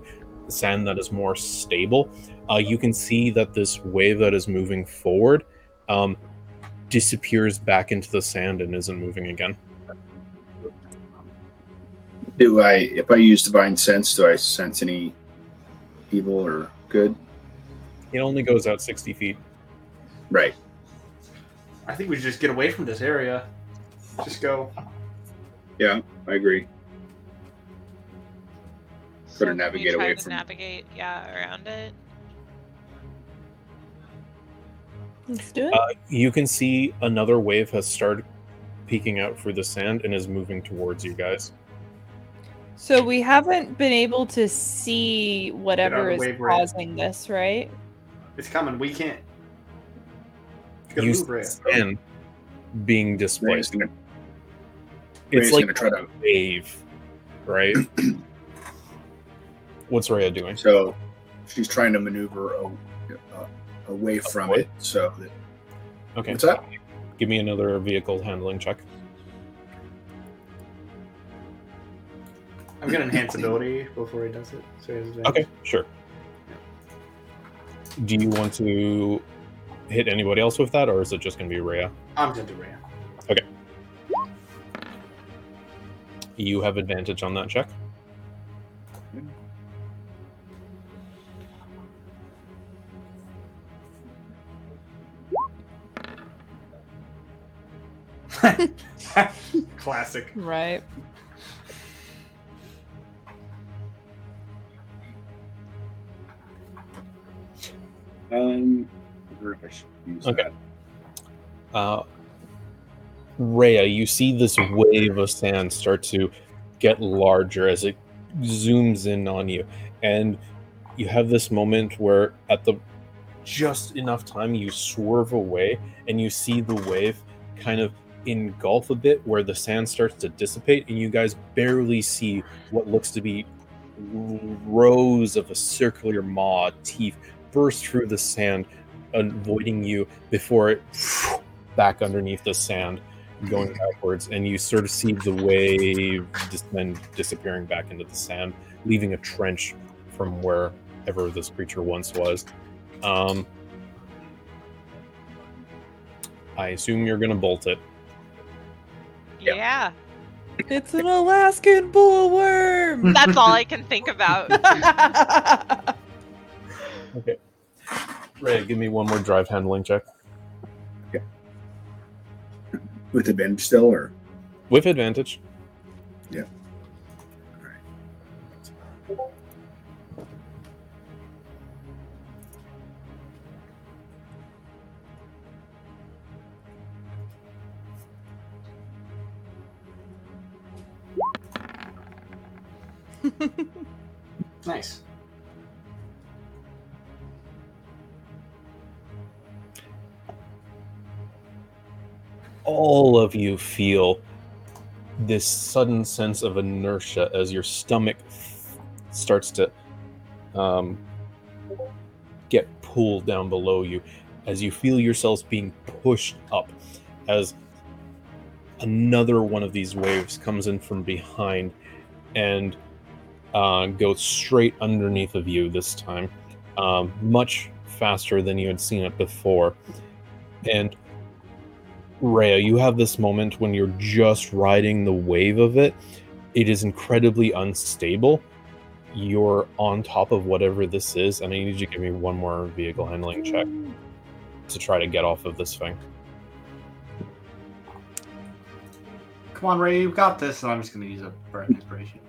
the sand that is more stable, uh, you can see that this wave that is moving forward um, disappears back into the sand and isn't moving again. Do I, if I use divine sense, do I sense any evil or good? It only goes out 60 feet. Right. I think we should just get away from this area. Just go. Yeah, I agree. So to navigate away from- navigate, yeah, around it. Let's do it. Uh, you can see another wave has started peeking out through the sand and is moving towards you guys. so we haven't been able to see whatever is wave right. causing this, right? It's coming. We can't. It's gonna You move, Rhea. being displaced. gonna, It's Ray's like gonna try to. wave, right? What's Rhea doing? So she's trying to maneuver a, uh, away from Avoid? it. So that, Okay, what's that? give me another vehicle handling check. I'm gonna enhance ability before he does it. So he has advantage. Okay, sure. Do you want to hit anybody else with that, or is it just going to be Rhea? I'm gonna do Rhea. You have advantage on that check. Classic. Right. Um, I wonder if I should use Okay. that. Uh, Rhea, you see this wave of sand start to get larger as it zooms in on you, and you have this moment where, at the just enough time, you swerve away, and you see the wave kind of engulf a bit, where the sand starts to dissipate, and you guys barely see what looks to be rows of a circular maw teeth burst through the sand, avoiding you before it back underneath the sand, going backwards, and you sort of see the wave dis- then disappearing back into the sand, leaving a trench from wherever this creature once was. Um, I assume you're gonna bolt it. Yep. Yeah, It's an Alaskan bullworm. that's all I can think about. Okay. Ray, give me one more drive handling check with advantage still, or with advantage. Yeah. Nice. All of you feel this sudden sense of inertia as your stomach starts to um, get pulled down below you as you feel yourselves being pushed up as another one of these waves comes in from behind and uh, goes straight underneath of you this time um, much faster than you had seen it before. And Rhea, you have this moment when you're just riding the wave of it. It is incredibly unstable. You're on top of whatever this is, and I need you to give me one more vehicle handling check to try to get off of this thing. Come on, Ray, you've got this. And I'm just gonna use a bardic inspiration.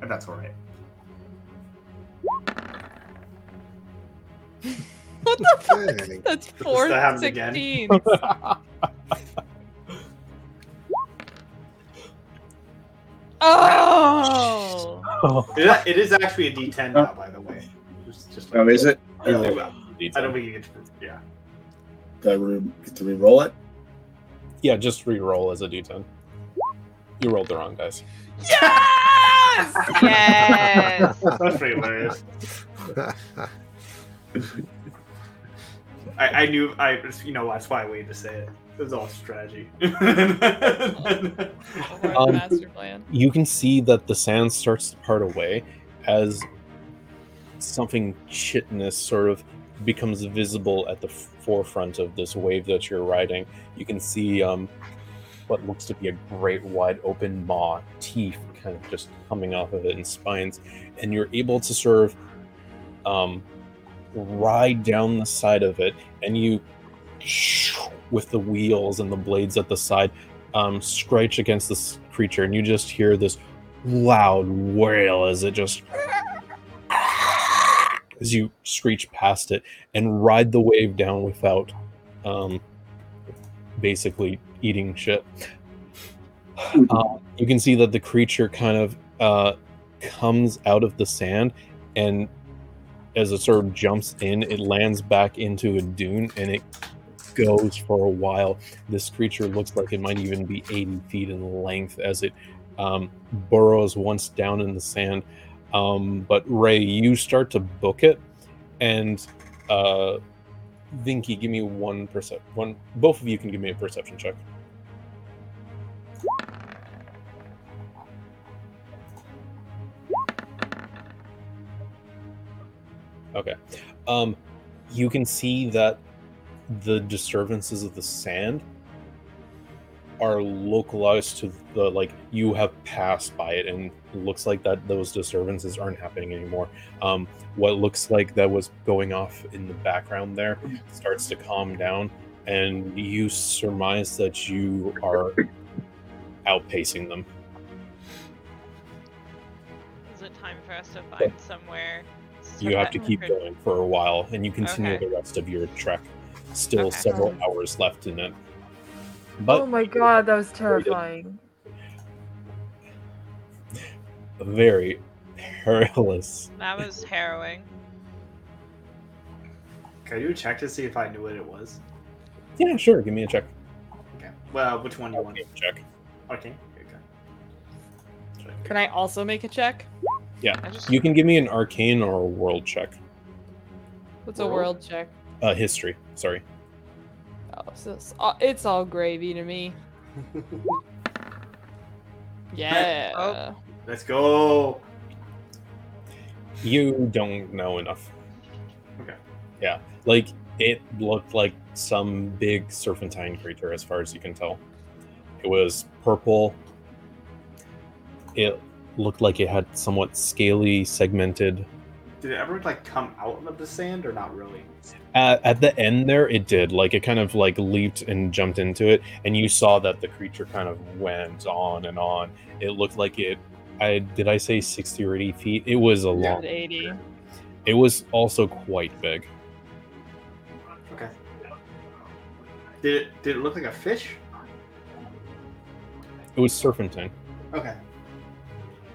If that's all right. what the fuck? Dang. That's Does four that happen again? 16. Oh! It is- it is actually a D10 now, by the way. Just, just oh, is it? I don't, Oh, think, I don't think you get to. Yeah. do I re- get to re-roll it? Yeah, just re-roll as a d10. You rolled the wrong dice. Yes! yes. That's pretty hilarious. I, I knew I you know that's why I waited to say it. It was all strategy. The Um, master plan. you can see that the sand starts to part away as something chitinous sort of becomes visible at the forefront of this wave that you're riding. You can see um, what looks to be a great wide open maw, teeth kind of just coming off of it and spines, and you're able to sort of um, ride down the side of it, and you with the wheels and the blades at the side um, scratch against this creature, and you just hear this loud wail as it just as you screech past it and ride the wave down without um, basically eating shit. Uh, you can see that the creature kind of uh, comes out of the sand and as it sort of jumps in, it lands back into a dune and it goes for a while. This creature looks like it might even be 80 feet in length as it um, burrows once down in the sand. Um, but Ray, you start to book it, and uh, Vinky, give me one. One, both of you can give me a perception check. Okay. Um, you can see that the disturbances of the sand are localized to the like you have passed by it and it looks like that those disturbances aren't happening anymore um what looks like that was going off in the background there starts to calm down and you surmise that you are outpacing them Is it time for us to find somewhere? You have to keep for- going for a while and you continue Okay. the rest of your trek still Okay. several mm. hours left in it but oh my god, that was terrifying. very perilous That was harrowing. Can you check to see if I knew what it was? yeah sure give me a check Okay. Well, which one do you want? Give check Okay. Okay. Can I also make a check? I just You can give me an arcane or a world check. What's a World? world check? Uh, history. Sorry. Oh, so it's, all, it's all gravy to me. Yeah. Let's go. You don't know enough. Okay. Yeah, like it looked like some big serpentine creature, as far as you can tell. It was purple. It looked like it had somewhat scaly, segmented. Did it ever like come out of the sand or not really? At, at the end there, it did. Like it kind of like leaped and jumped into it, and you saw that the creature kind of went on and on. It looked like it. I did I say sixty or eighty feet? It was a Yeah. long. 80. It was also quite big. Okay. Did it did it look like a fish? It was serpentine. Okay.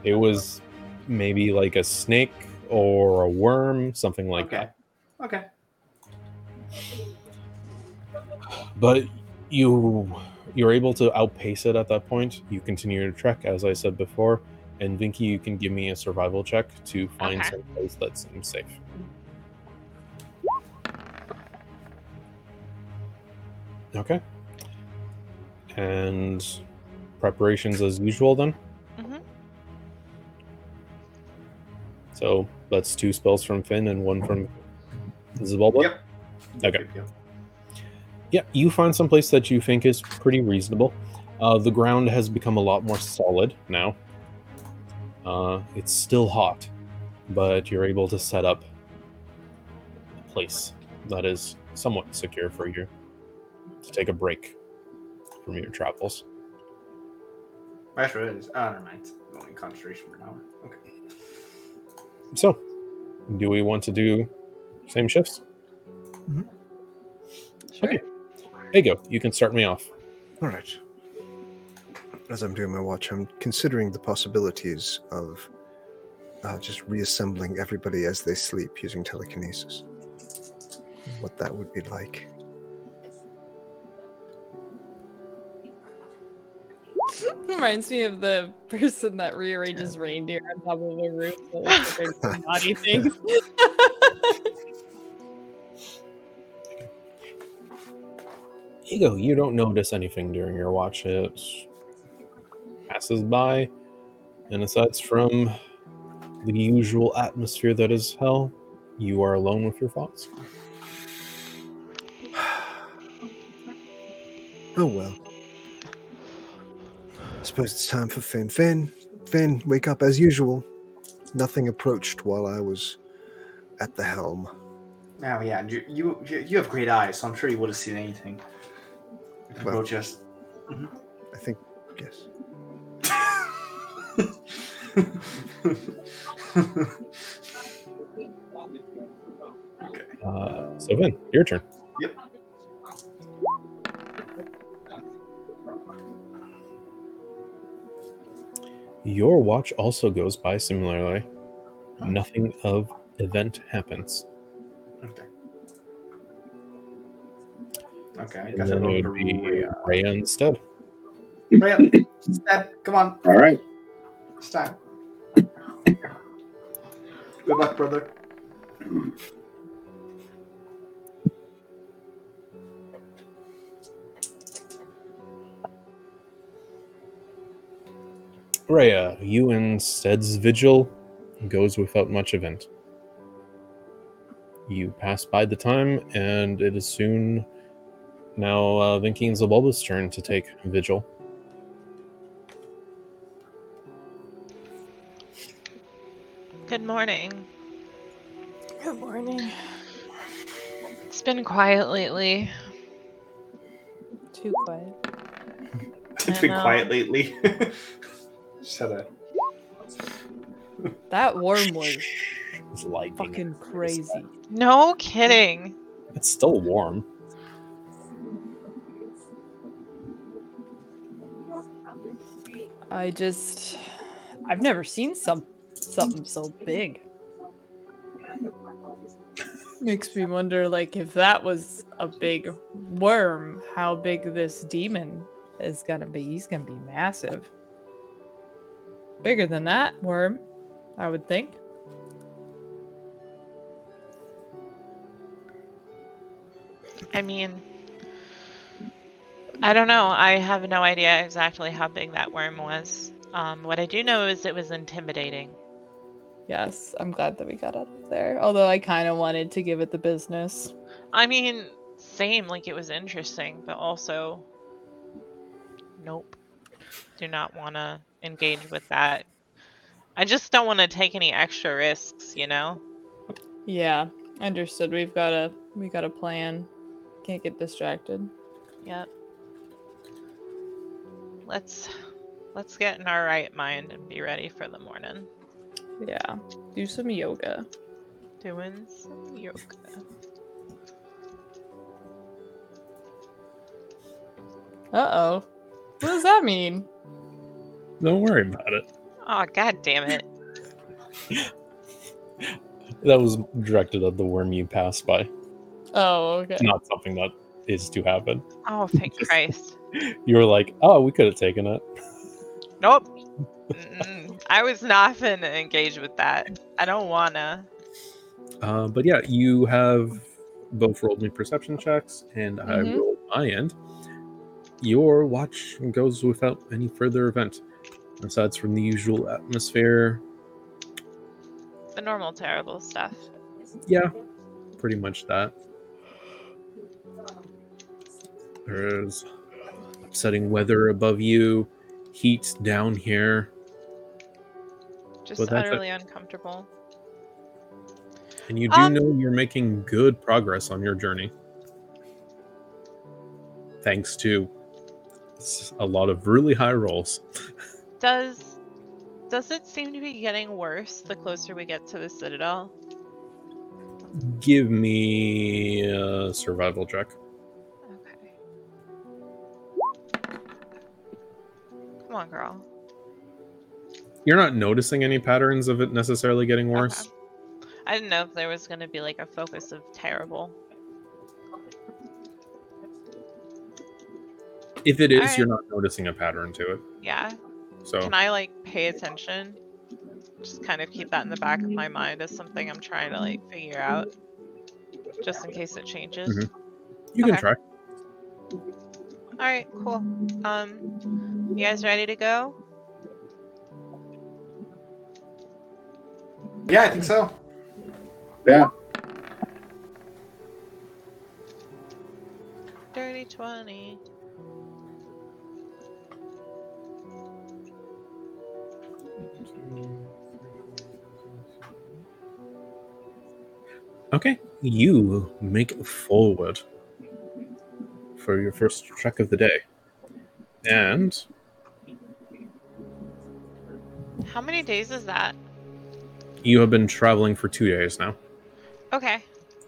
It was maybe like a snake or a worm, something like okay. Okay. But you you're able to outpace it at that point. You continue your trek, as I said before. And Vinky, you can give me a survival check to find Okay. some place that seems safe. Okay. And preparations as usual then. So that's two spells from Finn and one from Zabulba. Yep. Okay. Yep. Yeah, you find some place that you think is pretty reasonable. Uh, the ground has become a lot more solid now. Uh, it's still hot, but you're able to set up a place that is somewhat secure for you to take a break from your travels. It is. Oh, never mind. Only concentration for an hour. Okay. So, do we want to do same shifts? Sure. Okay. Ego, you go. You can start me off. All right. As I'm doing my watch, I'm considering the possibilities of uh, just reassembling everybody as they sleep using telekinesis. What that would be like. Reminds me of the person that rearranges reindeer on top of a roof. so like there's Naughty things. Ego, you don't notice anything during your watch. It passes by, and aside from the usual atmosphere that is hell, you are alone with your thoughts. Oh well. I suppose it's time for Finn. Finn, Finn, wake up as usual. Nothing approached while I was at the helm. Oh yeah, you you, you have great eyes, so I'm sure you would have seen anything. Well- Approach us. I think, yes. Uh, so, Vin, your turn. Your watch also goes by similarly. Nothing of event happens. Okay. Okay, I And guess I then wrote it would be Rhea. Uh, Rhea instead. Rhea, step, come on, All right. it's time. Good luck, brother. Rhea, you instead's vigil goes without much event. You pass by the time, and it is soon now uh, Vinky and Zabulba's turn to take vigil. Good morning. Good morning. It's been quiet lately. Too quiet. It's been quiet lately. Just had a That worm was It's lightning. fucking crazy. No kidding. It's still warm. I just I've never seen some something so big. Makes me wonder like if that was a big worm, how big this demon is gonna be. He's gonna be massive. Bigger than that worm, I would think. I mean, I don't know. I have no idea exactly how big that worm was. Um, what I do know is it was intimidating. Yes, I'm glad that we got out of there. Although I kind of wanted to give it the business. I mean, same, like it was interesting, but also, nope. Do not want to engage with that. I just don't want to take any extra risks, you know? Yeah, understood. We've got a we got a plan. Can't get distracted. Yep. Let's let's get in our right mind and be ready for the morning. Yeah, do some yoga. Doing some yoga. Uh oh. What does that mean? Don't worry about it. Oh god damn it. That was directed at the worm you passed by. Oh, okay. It's not something that is to happen. Oh thank Just- Christ. You were like, oh, we could have taken it. Nope. I was not gonna engage with that. I don't wanna. Uh, but yeah, you have both rolled me perception checks, and I Mhm. rolled my end. Your watch goes without any further event, aside from the usual atmosphere. The normal terrible stuff. Yeah, pretty much that. There's upsetting weather above you, heat down here, Just But that's it. utterly uncomfortable. and you do Um, know you're making good progress on your journey. Thanks to a lot of really high rolls. Does does it seem to be getting worse the closer we get to the citadel? Give me a survival check. Okay. Come on, girl. You're not noticing any patterns of it necessarily getting Okay. worse. I didn't know if there was going to be like a focus of terrible. If it is, Alright. you're not noticing a pattern to it. Yeah. So Can I like pay attention? Just kind of keep that in the back of my mind as something I'm trying to like figure out. Just in case it changes. Mhm. you can try. All right, cool. Um, you guys ready to go? Yeah, I think so. Yeah. Dirty twenty. Okay, you make forward for your first trek of the day. And How many days is that? you have been traveling for two days now. Okay,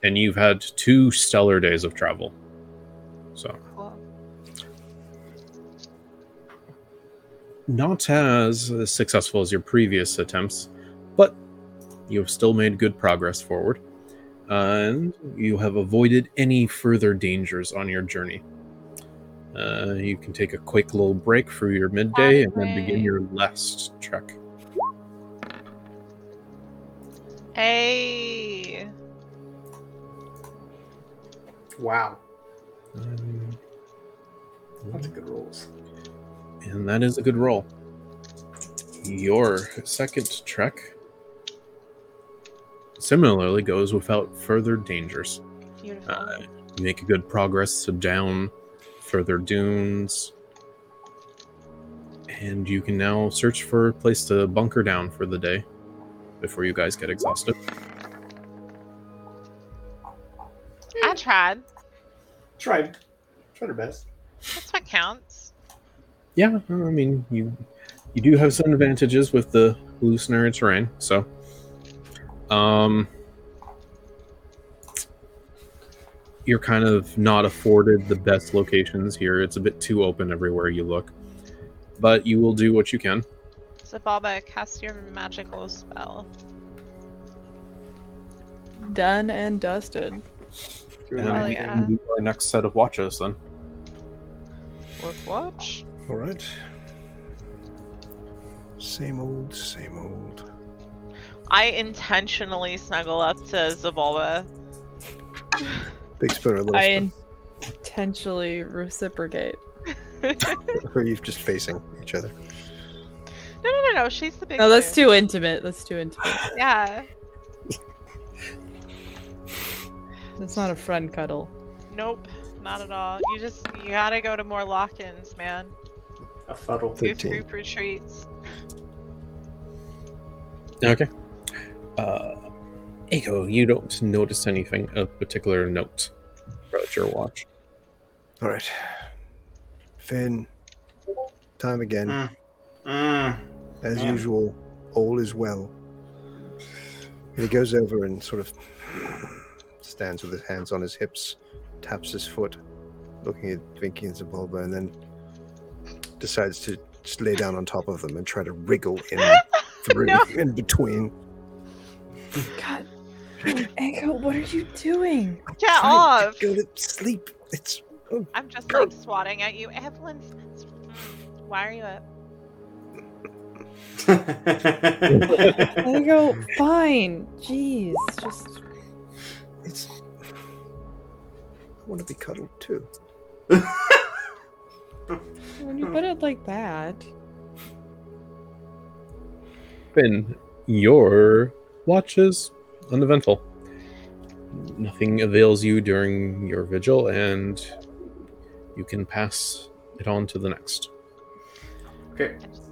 And you've had two stellar days of travel. So, cool. not as successful as your previous attempts, but you have still made good progress forward. And you have avoided any further dangers on your journey. Uh, you can take a quick little break for your midday and then begin your last trek. Hey. Wow, Um, that's good rules. And that is a good roll. Your second trek similarly goes without further dangers. Beautiful. Uh, you make good progress to down further dunes. And you can now search for a place to bunker down for the day before you guys get exhausted. I tried. Tried. Tried our best. That's what counts. Yeah, I mean you you do have some advantages with the loosener terrain, so um you're kind of not afforded the best locations here. It's a bit too open everywhere you look. But you will do what you can. Zabulba, cast your magical spell. Done and dusted. And Hell we yeah. can do our next set of watches then. Wolf watch. All right. Same old, same old. I intentionally snuggle up to Zabulba. Big spirit, little I spirit. intentionally reciprocate. no, Or you just facing each other. no, no, no. No. She's the big. No, that's two. too intimate. That's too intimate. Yeah. That's not a friend cuddle. Nope. Not at all. You just you gotta go to more lock-ins, man. A fuddle. Do 13. group retreats. Okay. Uh Echo, you don't notice anything of particular note about your watch. All right. Finn, time again. Mm. Mm. As Yeah. usual, all is well. And he goes over and sort of stands with his hands on his hips, taps his foot, looking at Vinky and Zabulba, and then decides to just lay down on top of them and try to wriggle in through No. in between. God. Echo, what are you doing? Get Trying off! to Go to sleep. It's oh, I'm just like swatting at you, Evelyn. Mm, Why are you up? Echo, fine. Jeez, just it's. I want to be cuddled too. when you put it like that. Finn, your watch is uneventful. Nothing avails you during your vigil, and you can pass it on to the next. okay, I just,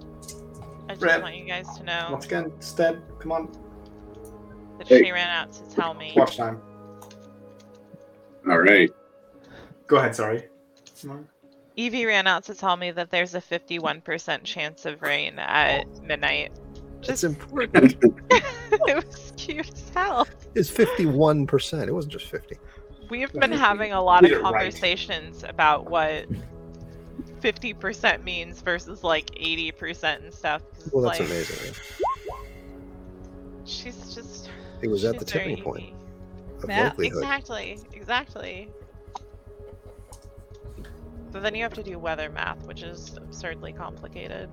I just Red. want you guys to know once again, Stead, come on, that Hey. she ran out to tell me. watch time. All right. Go ahead, sorry. Mark. Evie ran out to tell me that there's a 51% chance of rain at midnight. It's important. it was cute as hell. It's fifty-one percent. It wasn't just fifty. We've been having a lot of Get it right. conversations about what 50% means versus like 80% and stuff. Well, that's like, amazing. She's just. It was at the she's very tipping point Yeah. Exactly, exactly. But then you have to do weather math, which is absurdly complicated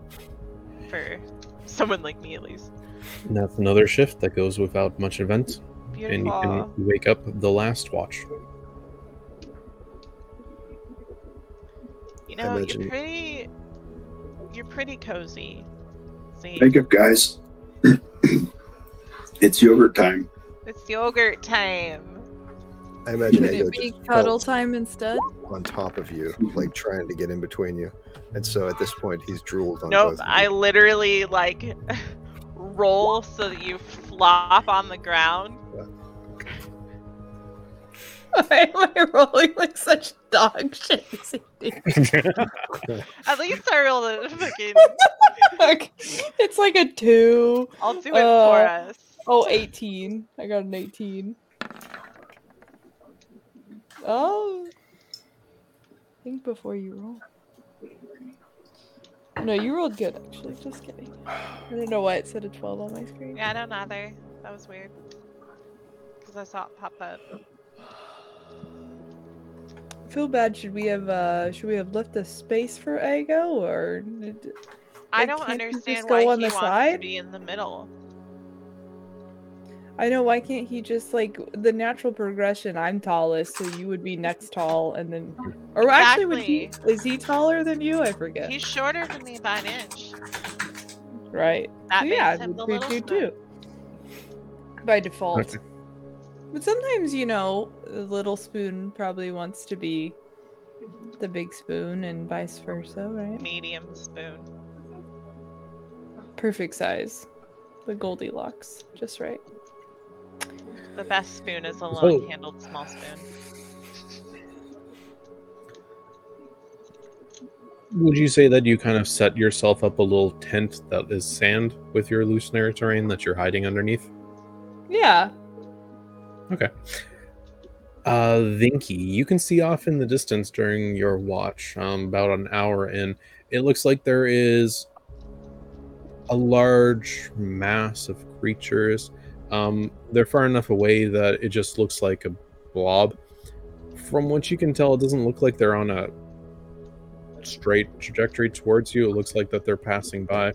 for someone like me, at least. And that's another shift that goes without much event, and you can wake up the last watch. You know, imagine- you're pretty. You're pretty cozy. See, Wake up, guys. it's yogurt time. it's yogurt time. I imagine Could Ego it be cuddle time instead? on top of you, like trying to get in between you. And so at this point, he's drooled on Nope, both of I literally like roll so that you flop on the ground. Why am I rolling like such dog shit? At least I rolled a fucking. it's like a two. I'll do it for Uh, us. Oh, 18. I got an 18. Oh. Think before you roll. No, you rolled good, actually. Just kidding. I don't know why it said a 12 on my screen. Yeah, I don't either. That was weird. Because I saw it pop up. I feel bad. Should we have uh should we have left a space for Ego or I don't understand why on he the wants to side? be in the middle. I know why can't he just like the natural progression? I'm tallest, so you would be next tall, and then, or actually, would he? Is he taller than you? I forget. He's shorter than me by an inch. right. That So makes yeah, him the we little do too. By default. Okay. But sometimes, you know, the little spoon probably wants to be the big spoon, and vice versa, right? Medium spoon. Perfect size. The Goldilocks, just right. The best spoon is a long-handled small spoon. Would you say that you kind of set yourself up a little tent that is sand with your illusionary terrain that you're hiding underneath? Yeah. Okay. Uh, Vinky, you can see off in the distance during your watch, um, about an hour in. It looks like there is a large mass of creatures. Um, they're far enough away that it just looks like a blob. From what you can tell, it doesn't look like they're on a straight trajectory towards you. It looks like that they're passing by.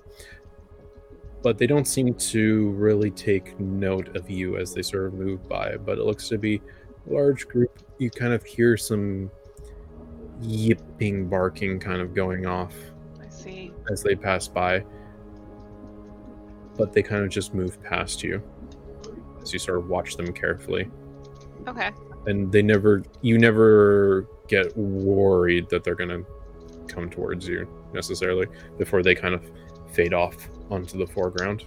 But they don't seem to really take note of you as they sort of move by. But it looks to be a large group. You kind of hear some yipping, barking kind of going off I see. as they pass by. But they kind of just move past you as you sort of watch them carefully. Okay. And they never, you never get worried that they're going to come towards you necessarily before they kind of fade off onto the foreground.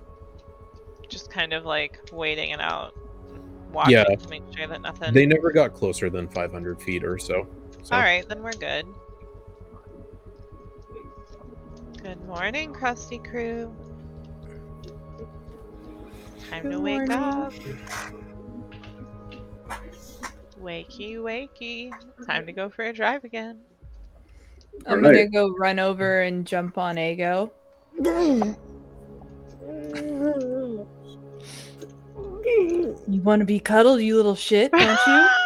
Just kind of like waiting it out. Watching Yeah. to make sure that nothing. They never got closer than 500 feet or so. so. Alright, then we're good. Good morning, Krusty Crew. Time to wake morning. up. Wakey, wakey. Time to go for a drive again. I'm Alright. gonna go run over and jump on Ego. You want to be cuddled, you little shit, don't you?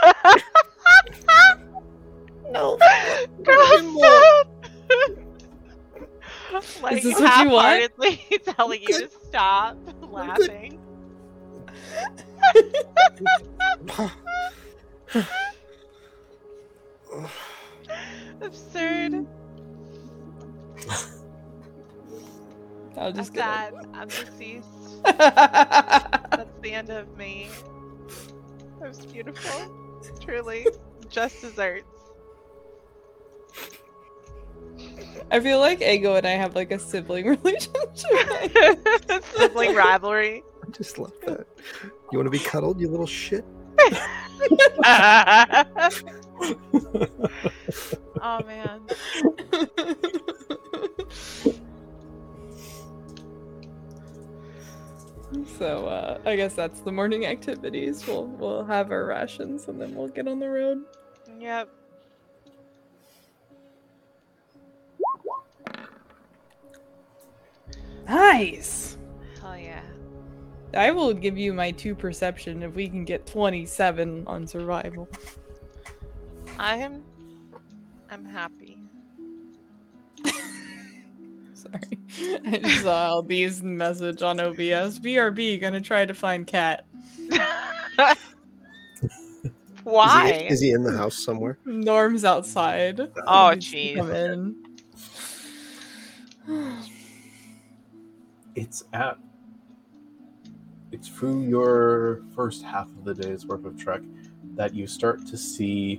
No. like Is this what you want? half-heartedly telling you to stop laughing. Absurd. I'll I'm just sad. I'm deceased. That's the end of me. That was beautiful. Truly. Just desserts. I feel like Ego and I have like a sibling relationship. Sibling rivalry. I just love that. You want to be cuddled, you little shit? oh man. so uh, I guess that's the morning activities. We'll we'll have our rations and then we'll get on the road. Yep. Nice. Hell yeah. I will give you my two perception if we can get 27 on survival. I'm I'm happy. Sorry. I just saw LB's message on OBS. BRB gonna try to find cat. Why? Is he, is he in the house somewhere? Norm's outside. Oh, Needs jeez. Come in. it's at it's through your first half of the day's worth of trek that you start to see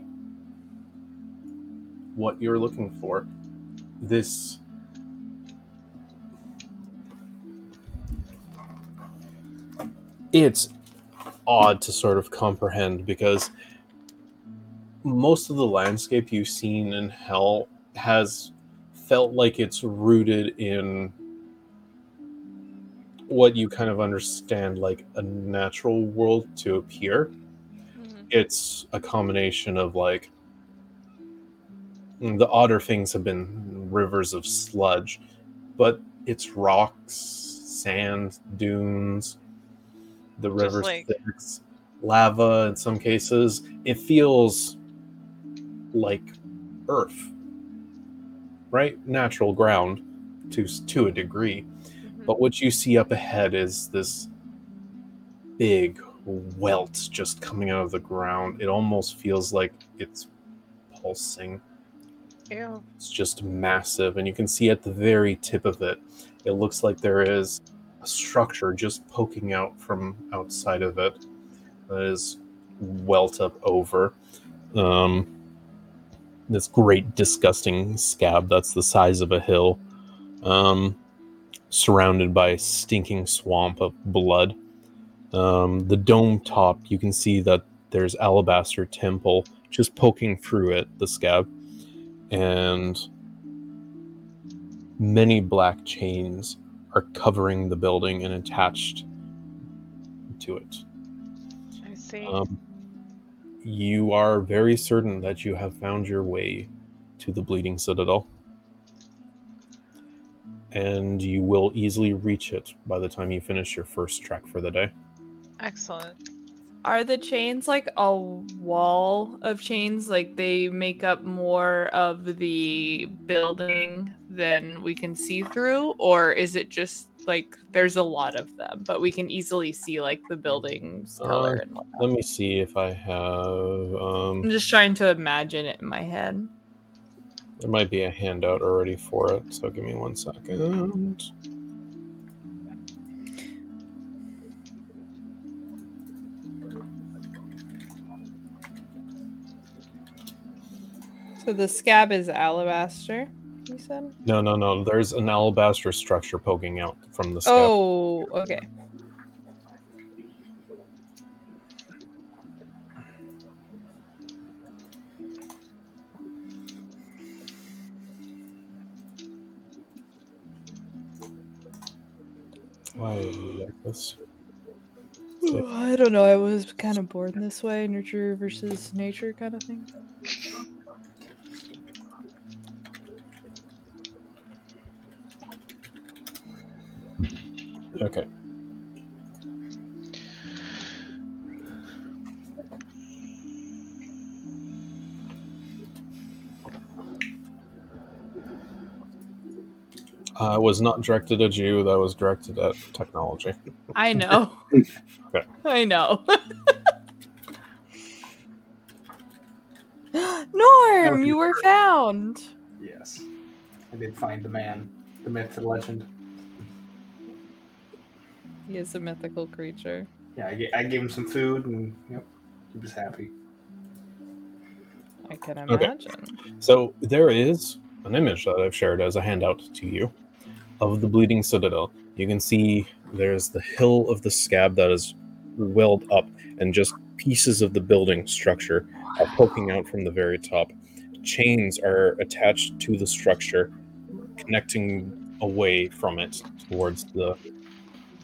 what you're looking for. This it's odd to sort of comprehend because most of the landscape you've seen in hell has felt like it's rooted in what you kind of understand like a natural world to appear. Mhm. It's a combination of like the odder things have been rivers of sludge, but it's rocks, sand, dunes, the Just river's like- lava in some cases. It feels like earth, right? Natural ground to to a degree. But what you see up ahead is this big welt just coming out of the ground. It almost feels like it's pulsing. Ew. It's just massive. And you can see at the very tip of it, it looks like there is a structure just poking out from outside of it that is welt up over. Um, this great, disgusting scab that's the size of a hill. Um, surrounded by a stinking swamp of blood. Um, the dome top, you can see that there's alabaster temple just poking through it, the scab, and many black chains are covering the building and attached to it. I see. Um, you are very certain that you have found your way to the Bleeding Citadel. And you will easily reach it by the time you finish your first trek for the day. Excellent. Are the chains like a wall of chains? Like they make up more of the building than we can see through? Or is it just like there's a lot of them, but we can easily see like the building's color Uh, and whatnot? Let me see if I have. Um... I'm just trying to imagine it in my head. There might be a handout already for it, so give me one second. So the scab is alabaster, you said? No, no, no. There's an alabaster structure poking out from the scab. Oh, okay. Why are you like this? I don't know. I was kind of born this way, nurture versus nature kind of thing. Okay. Uh, it was not directed at you. That was directed at technology. I know. Okay. I know. Norm, you were found. Yes. I did find the man, the myth, the legend. He is a mythical creature. Yeah, I, I gave him some food and yep, he was happy. I can imagine. Okay. imagine. So there is an image that I've shared as a handout to you of the Bleeding Citadel. You can see there's the hill of the scab that is welled up, and just pieces of the building structure are poking out from the very top. Chains are attached to the structure, connecting away from it towards the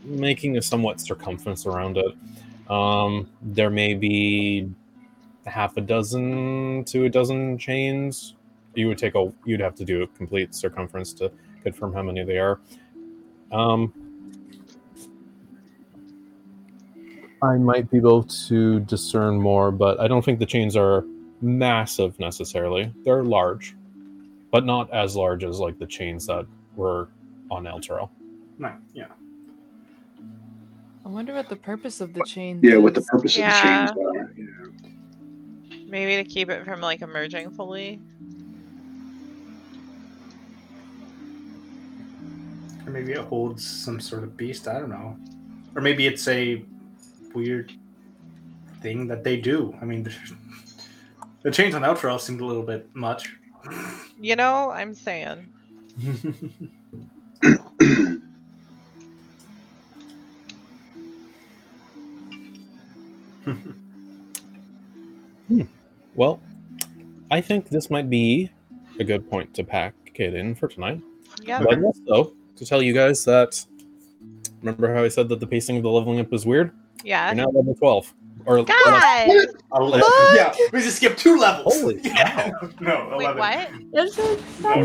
making a somewhat circumference around it. Um, there may be half a dozen to a dozen chains. You would take a you'd have to do a complete circumference to confirm how many they are. Um, I might be able to discern more, but I don't think the chains are massive necessarily. They're large, but not as large as like the chains that were on Elturel. Right, yeah. I wonder what the purpose of the chain Yeah, what the purpose Yeah. of the chains are. Yeah. Maybe to keep it from like emerging fully. Or maybe it holds some sort of beast. I don't know. Or maybe it's a weird thing that they do. I mean, the change on outro seemed a little bit much. You know, I'm saying. Hmm. Well, I think this might be a good point to pack it in for tonight. Yeah. But also to tell you guys that remember how I said that the pacing of the leveling up was weird? Yeah. You're now level twelve. Or Guys! Ele- yeah, we just skipped two levels. Holy yeah. No, Wait, 11. what? That's so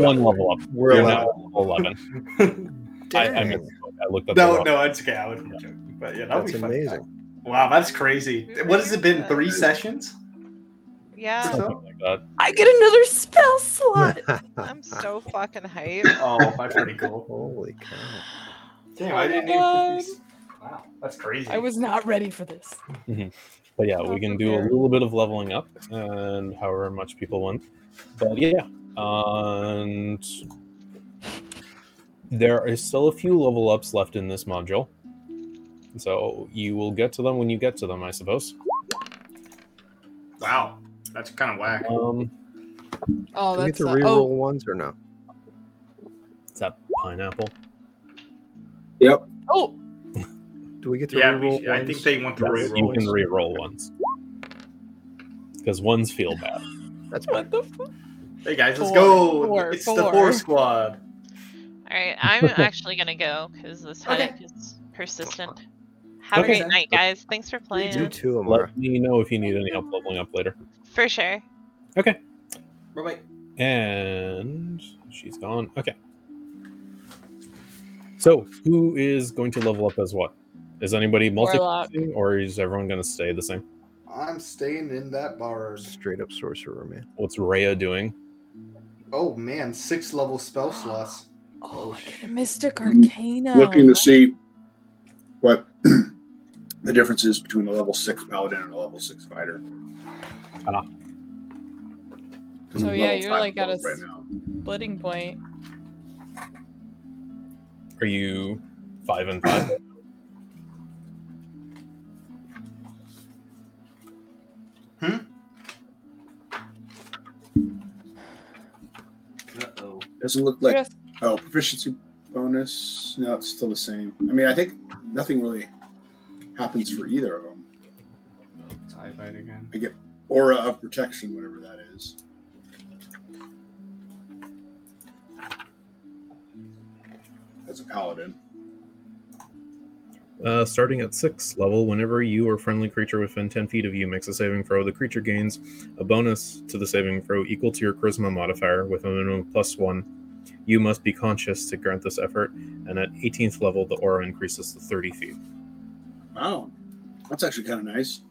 one level up. We're You're now level eleven. I, I, Dang. missed- I looked at the no, wrong- no, it's okay. I was joking. But yeah, that would That's be fun. amazing. Wow, that's crazy. What has it been? Three uh, sessions? Yeah. something like that. I get another spell slot. I'm so fucking hyped. Oh, that's pretty cool. Holy cow. Damn, I didn't even put these. Wow, that's crazy. I was not ready for this. Mm-hmm. But yeah, we Not can do a little bit of leveling up and however much people want. But yeah, and there is still a few level ups left in this module. So you will get to them when you get to them, I suppose. Wow, that's kind of whack. Um, Oh, Do we get that's to uh, reroll oh, ones or no? is that pineapple? Yep. Oh, Do we get to Yeah, reroll we, I think they want to Yes, reroll. you can re-roll ones because ones feel bad. That's what the fuck? Hey guys, let's Four, go. four, it's the four. four squad. Alright, I'm actually gonna go because this Okay. headache is persistent. Have Okay. a great night, guys. Thanks for playing. You too, Amara. Let me know if you need any help leveling up later. For sure. Okay. Bye bye. And she's gone. Okay. So, who is going to level up as what? Is anybody Warlock. multi or is everyone going to stay the same? I'm staying in that bars. Straight up sorcerer, man. What's Rhea doing? Oh man, six level spell slots. Oh, oh look at Mystic Arcanum. Looking to see what the difference is between a level six paladin and a level six fighter. 'Cause So, yeah, you're, like, at a right s- now. Splitting point. Are you five and five? Uh oh. Doesn't look like Yes. oh proficiency bonus. No, it's still the same. I mean, I think nothing really happens for either of them. Tie fight again. Aura of protection, whatever that is. As a paladin. Uh, starting at six level, whenever you or friendly creature within 10 feet of you makes a saving throw, the creature gains a bonus to the saving throw equal to your charisma modifier with a minimum of plus one. You must be conscious to grant this effort, and at 18th level, the aura increases to 30 feet. Wow. That's actually kind of nice.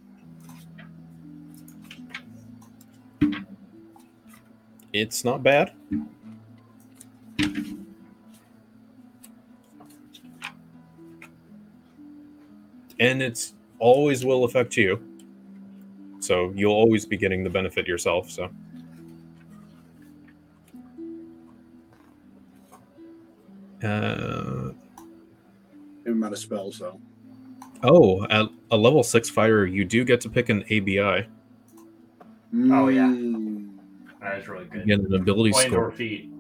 It's not bad. And it's always will affect you. So you'll always be getting the benefit yourself. So uh, Same amount of spells, though. oh, at a level six fighter, you do get to pick an ABI. Oh, yeah. That is really good. You get an ability Point score. or feat.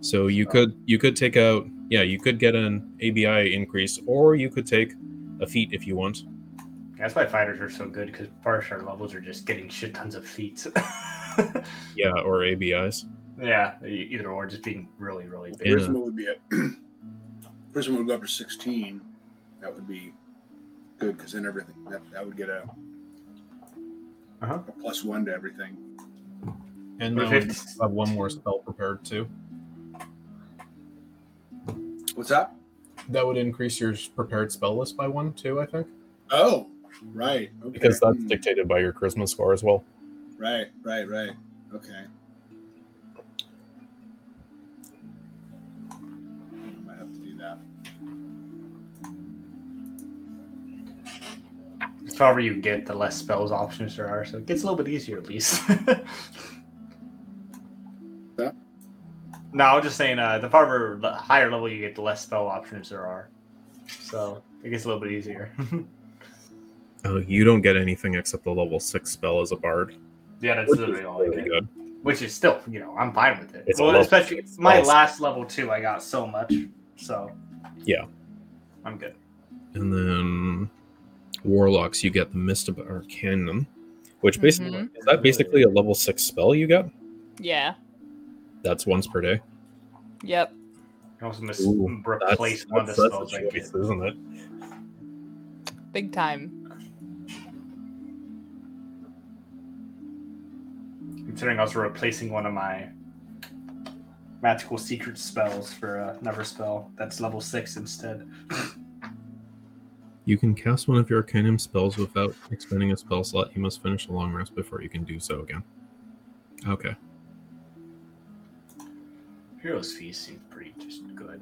So you could you could take out yeah you could get an ABI increase or you could take a feat if you want. That's why fighters are so good because partial levels are just getting shit tons of feats. Yeah, or ABIs. yeah, either or, just being really, really big. Yeah. Charisma would be at Charisma would go up to sixteen. That would be good because then everything that, that would get a, Uh-huh. a plus one to everything. And What now I have one more spell prepared too. What's that? That would increase your prepared spell list by one too, I think, Oh, right. Okay. because that's Hmm. dictated by your charisma score as well. right, right, right. Okay. I might have to do that. The farther you get, the less spells options there are, so it gets a little bit easier at least. That? No, I'm just saying, uh, the farther the higher level you get, the less spell options there are. So it gets a little bit easier. Uh, you don't get anything except the level six spell as a bard. yeah, that's Which is literally all I really get. good. Which is still, you know, I'm fine with it. It's well, especially six my spell. last level two, I got so much, so Yeah. I'm good. And then warlocks, you get the Mystic Arcanum, which basically Mhm. is that basically a level six spell you get? Yeah. That's once per day. Yep. I also miss Ooh, replace one of the that's spells choice, get. isn't it? Big time. Considering I was replacing one of my magical secret spells for uh, another spell that's level six instead. You can cast one of your Arcanum spells without expending a spell slot. You must finish a long rest before you can do so again. Okay. Heroes Feast seems pretty just good.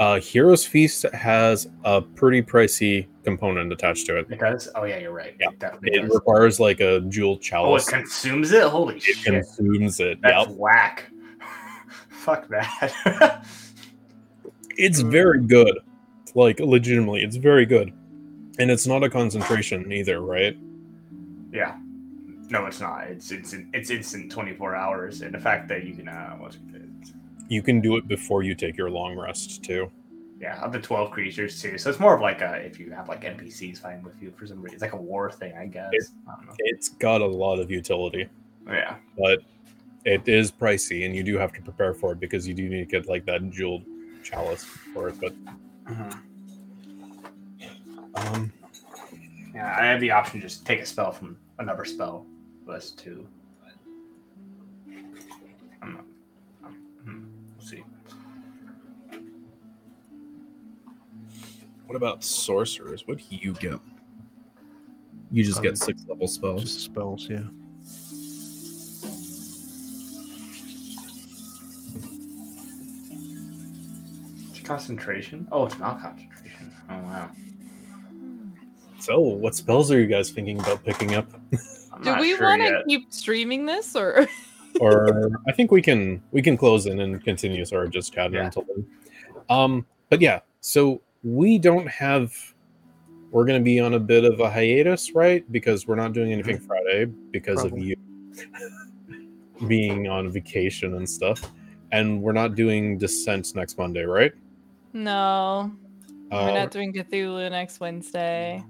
Uh, Heroes Feast has a pretty pricey component attached to it. It does? Oh yeah, you're right. Yeah. It It requires like a jeweled Oh, it consumes it? Holy it shit. consumes it. That's Yep. whack. Fuck that. It's very good. Like legitimately, it's very good. And it's not a concentration either, right? yeah. No, it's not. It's it's it's instant 24 hours, and the fact that you can uh, what's it? You can do it before you take your long rest too. Yeah, up to 12 creatures too. So it's more of like a if you have like NPCs fighting with you for some reason. It's like a war thing, I guess. It- I don't know. It's got a lot of utility, Yeah. but it is pricey and you do have to prepare for it because you do need to get like that jeweled chalice for it. But um Yeah, I have the option to just take a spell from another spell list too. I'm not. I'm, hmm, we'll see. what about sorcerers? What do you get? You just Um, get six level spells. Just spells, yeah. Concentration. Oh, it's not concentration. Oh wow. So, what spells are you guys thinking about picking up? I'm Do not we sure want to keep streaming this or? or I think we can we can close in and continue sort of just chatting Yeah. until then. Um, but yeah, so we don't have. We're going to be on a bit of a hiatus, right? Because we're not doing anything Friday because Probably. of you being on vacation and stuff, and we're not doing Descent next Monday, right? No, we're Uh, not doing Cthulhu next Wednesday.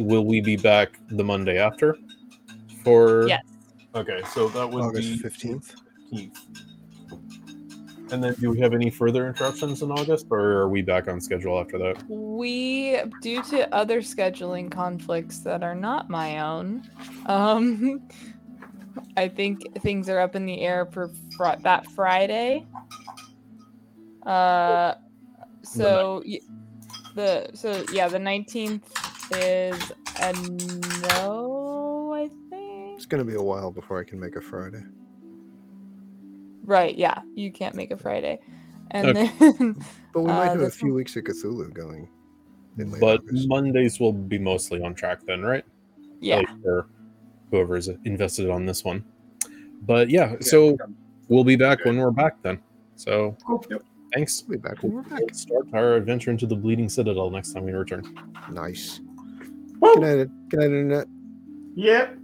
Will we be back the Monday after? For Yes. Okay, so that would August be 15th. 15th. And then, do we have any further interruptions in August, or are we back on schedule after that? We, due to other scheduling conflicts that are not my own, um, I think things are up in the air for fr- that Friday. Uh, so y- the so yeah, the nineteenth is a no, I think. It's going to be a while before I can make a Friday. Right, yeah, you can't make a Friday, and Okay. then But we Uh, might have a few one- weeks of Cthulhu going. But August. Mondays will be mostly on track then, right? yeah, Like, for whoever's invested on this one. But yeah, so we'll be back when we're back then. So Cool. Yep. thanks. We'll be back when we're back. We'll start our adventure into the Bleeding Citadel next time we return. Nice. Woo! Good night, good night, Internet. Yep.